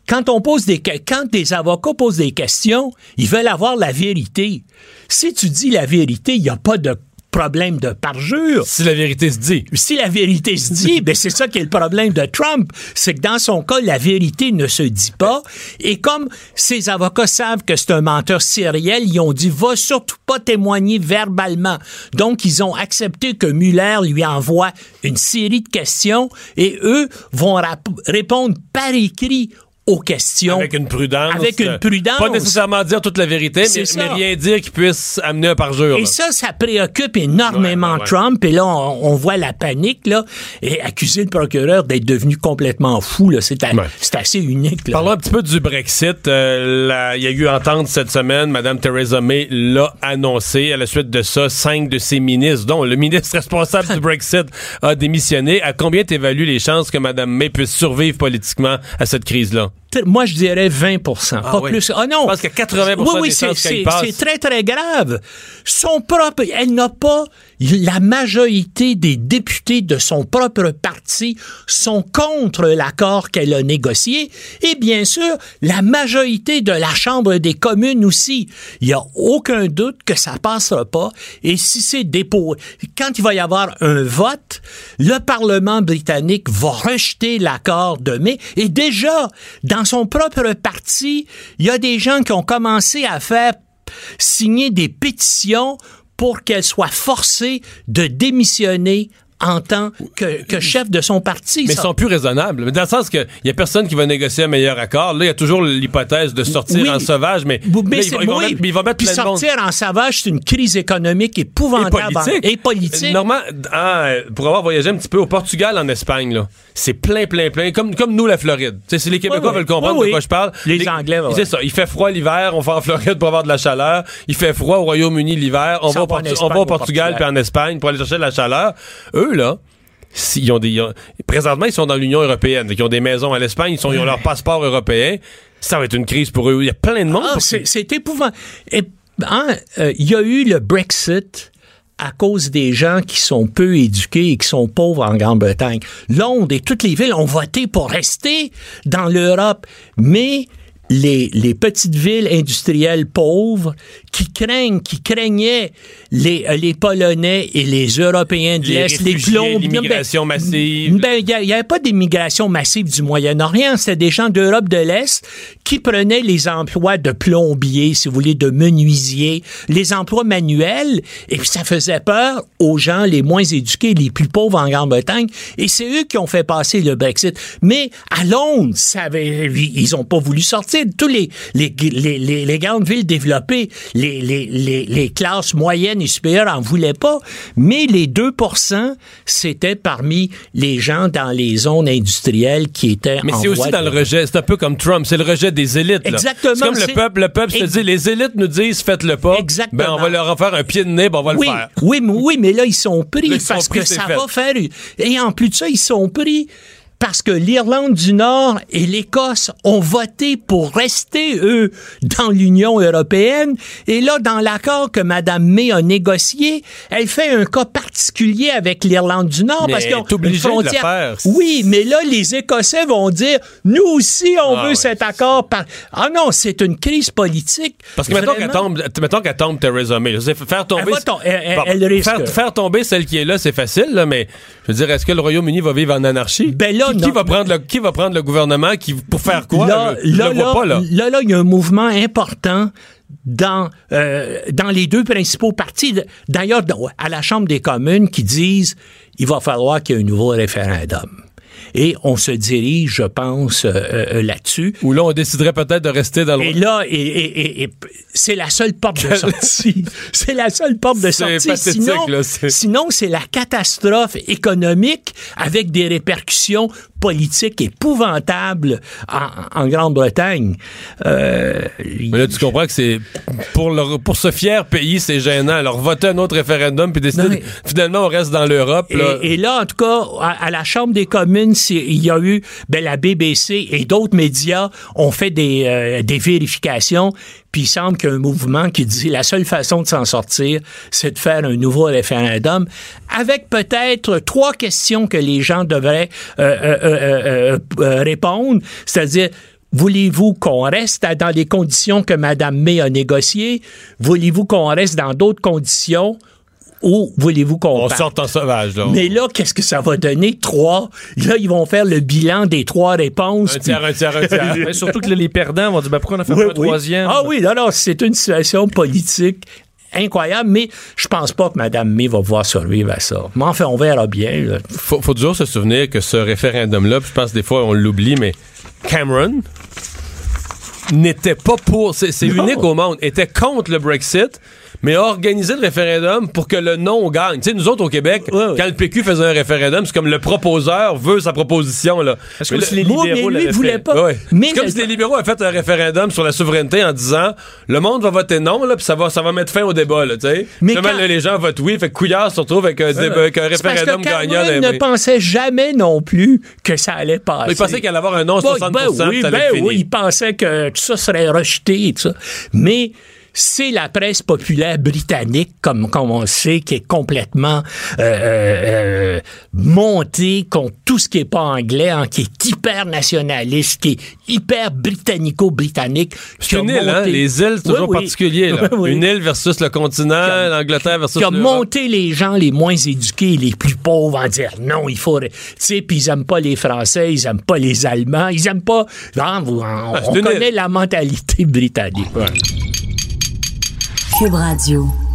quand on pose des, quand des avocats posent des questions, ils veulent avoir la vérité. Si tu dis la vérité, il n'y a pas de problème de parjure. Si la vérité se dit. Si la vérité se dit, ben c'est ça qui est le problème de Trump, c'est que dans son cas, la vérité ne se dit pas. Et comme ses avocats savent que c'est un menteur sériel, ils ont dit va surtout pas témoigner verbalement. Donc ils ont accepté que Mueller lui envoie une série de questions et eux vont répondre par écrit aux questions. Avec une prudence. Avec une prudence. Pas nécessairement dire toute la vérité, mais, rien dire qui puisse amener un parjure. Et là. ça, ça préoccupe énormément Ouais, ouais, ouais. Trump. Et là, on, on voit la panique, là, et accuser le procureur d'être devenu complètement fou, là. C'est, assez unique, là. Parlons un petit peu du Brexit. Euh, Il y a eu entente cette semaine. Madame Theresa May l'a annoncé. À la suite de ça, cinq de ses ministres, dont le ministre responsable du Brexit, a démissionné. À combien t'évalues les chances que Madame May puisse survivre politiquement à cette crise-là? Moi, je dirais 20% pas oui. plus. Ah non! Je pense qu'il y a 80 oui, oui, des c'est, c'est- c'est très, très grave. Son propre... Elle n'a pas... La majorité des députés de son propre parti sont contre l'accord qu'elle a négocié. Et bien sûr, la majorité de la Chambre des communes aussi. Il n'y a aucun doute que ça passera pas. Et si c'est dépôt... Quand il va y avoir un vote, le Parlement britannique va rejeter l'accord de mai. Et déjà, dans son propre parti, il y a des gens qui ont commencé à faire signer des pétitions pour qu'elle soit forcée de démissionner en tant que, que chef de son parti. Mais ils sont plus raisonnables. Mais dans le sens qu'il y a personne qui va négocier un meilleur accord. Là, il y a toujours l'hypothèse de sortir Oui. en sauvage, mais, Mais là, ils, vont, ils vont mettre, ils vont mettre Puis plein de monde. sortir en sauvage, c'est une crise économique Et épouvantable. politique. Et politique. Normand, ah, pour avoir voyagé un petit peu au Portugal, en Espagne, là, c'est plein, plein, plein. Comme, comme nous, la Floride. Si les Québécois Oui, veulent comprendre de quoi je parle. Les Anglais, ouais. C'est ça. Il fait froid l'hiver, on va en Floride pour avoir de la chaleur. Il fait froid au Royaume-Uni l'hiver, on, va au, va en Portu- Espagne, on va au au Portugal Portugal. puis en Espagne pour aller chercher de la chaleur. Eux, là, s'ils ont des, ils ont- présentement, ils sont dans l'Union européenne. Ils ont des maisons à l'Espagne, ils, sont, ils ont leur passeport européen. Ça va être une crise pour eux. Il y a plein de monde. Ah, c'est, épouvantable. Hein, euh, Il y a eu le Brexit à cause des gens qui sont peu éduqués et qui sont pauvres en Grande-Bretagne. Londres et toutes les villes ont voté pour rester dans l'Europe, mais les, les petites villes industrielles pauvres qui craignent, qui craignaient les, euh, les Polonais et les Européens de Les l'Est, les réfugiés, Colombiens. l'immigration ben, massive. ben, il n'y avait pas d'immigration massive du Moyen-Orient. C'était des gens d'Europe de l'Est qui prenaient les emplois de plombiers, si vous voulez, de menuisiers, les emplois manuels, et puis ça faisait peur aux gens les moins éduqués, les plus pauvres en Grande-Bretagne, et c'est eux qui ont fait passer le Brexit. Mais à Londres, ça avait, ils n'ont pas voulu sortir. Tous les, les, les, les, les grandes villes développées, les, les, les, les classes moyennes et supérieures en voulaient pas, mais les 2% c'était parmi les gens dans les zones industrielles qui étaient Mais c'est aussi dans de- le rejet. C'est un peu comme Trump. C'est le rejet des élites. là. Exactement, C'est comme le peuple. Le peuple se dit, les élites nous disent, faites-le pas. Exactement. Ben, on va leur en faire un pied de nez, ben, on va oui, le faire. Oui, mais, oui, mais là, ils sont pris Là, ils sont parce pris, que ça fait. va faire... Et en plus de ça, ils sont pris parce que l'Irlande du Nord et l'Écosse ont voté pour rester, eux, dans l'Union européenne. Et là, dans l'accord que Mme May a négocié, elle fait un cas particulier avec l'Irlande du Nord Mais parce qu'ils ont une de le frontière. faire. Oui, mais là, les Écossais vont dire, nous aussi, on Ah veut ouais. cet accord. Par... Ah non, c'est une crise politique. Parce que mettons qu'elle tombe, mettons qu'elle tombe Theresa May. faire tomber. Elle tom- elle- elle- Bon, elle risque. Faire, faire tomber celle qui est là, c'est facile, là, mais je veux dire, est-ce que le Royaume-Uni va vivre en anarchie? Ben là, qui, va prendre le, qui va prendre le gouvernement qui, pour faire quoi? Là, je, là, là, pas, là. là, là, il y a un mouvement important dans, euh, dans les deux principaux partis. D'ailleurs, à la Chambre des communes qui disent il va falloir qu'il y ait un nouveau référendum. Et on se dirige, je pense, euh, euh, là-dessus. Ou là, on déciderait peut-être de rester dans le. Et là, et, et- et- et c'est la seule porte de sortie. c'est la seule porte de sortie. Sinon, là, sinon, c'est la catastrophe économique avec des répercussions politiques épouvantables en, en Grande-Bretagne. Euh, Mais là, tu comprends que c'est pour, leur- pour ce fier pays, c'est gênant. Alors, voter un autre référendum puis décider, Non, finalement, on reste dans l'Europe. là. Et, et là, en tout cas, à, à la Chambre des communes, il y a eu, ben, la BBC et d'autres médias ont fait des, euh, des vérifications, puis il semble qu'il y a un mouvement qui dit la seule façon de s'en sortir, c'est de faire un nouveau référendum, avec peut-être trois questions que les gens devraient euh, euh, euh, euh, répondre, c'est-à-dire Voulez-vous qu'on reste dans les conditions que Mme May a négociées? Voulez-vous qu'on reste dans d'autres conditions? Ou voulez-vous qu'on on parte? sort en sauvage, là. Mais là, qu'est-ce que ça va donner? Trois? Là, ils vont faire le bilan des trois réponses. Un tiers, un tiers, un tiers. Mais surtout que là, les perdants vont dire ben, pourquoi on a fait Oui, pas un oui. troisième? Ah oui, non, non, c'est une situation politique incroyable, mais je pense pas que Mme May va pouvoir survivre à ça. Mais enfin, on verra bien. là. faut, faut toujours se souvenir que ce référendum-là, puis je pense que des fois on l'oublie, mais Cameron n'était pas pour, c'est unique au monde, était contre le Brexit, mais a organisé le référendum pour que le non gagne. Tu sais, nous autres au Québec, quand le PQ faisait un référendum, c'est comme le proposeur veut sa proposition. Là. Parce que si les le- libéraux Moi, mais lui, il voulait pas. Ouais. Mais Mais c'est comme si les libéraux avaient fait un référendum sur la souveraineté en disant le monde va voter non, là, puis ça va, ça va mettre fin au débat. Là, tu sais. Mais quand- là, les gens votent oui, fait que Couillard se retrouve avec un, débat- avec un C'est parce référendum que gagnant. Les ne pensait jamais non plus que ça allait passer. Il pensait qu'il allait avoir un non Ben, 60 ben oui, ben oui, il pensait que tout ça serait rejeté, tout ça. Mais c'est la presse populaire britannique, comme, comme on sait, qui est complètement euh, euh, euh, montée contre tout ce qui est pas anglais, hein, qui est hyper nationaliste, qui est hyper britannico-britannique. C'est une île, hein? Les îles, c'est toujours Oui, oui. particulier. Là. Oui. Une île versus le continent, l'Angleterre versus qui a l'Europe. monté les gens les moins éduqués, les plus pauvres, en dire non, il faut. Tu sais, puis ils aiment pas les Français, ils aiment pas les Allemands, ils aiment pas. Vous- on Ah, on connaît île. la mentalité britannique. Cube Radio.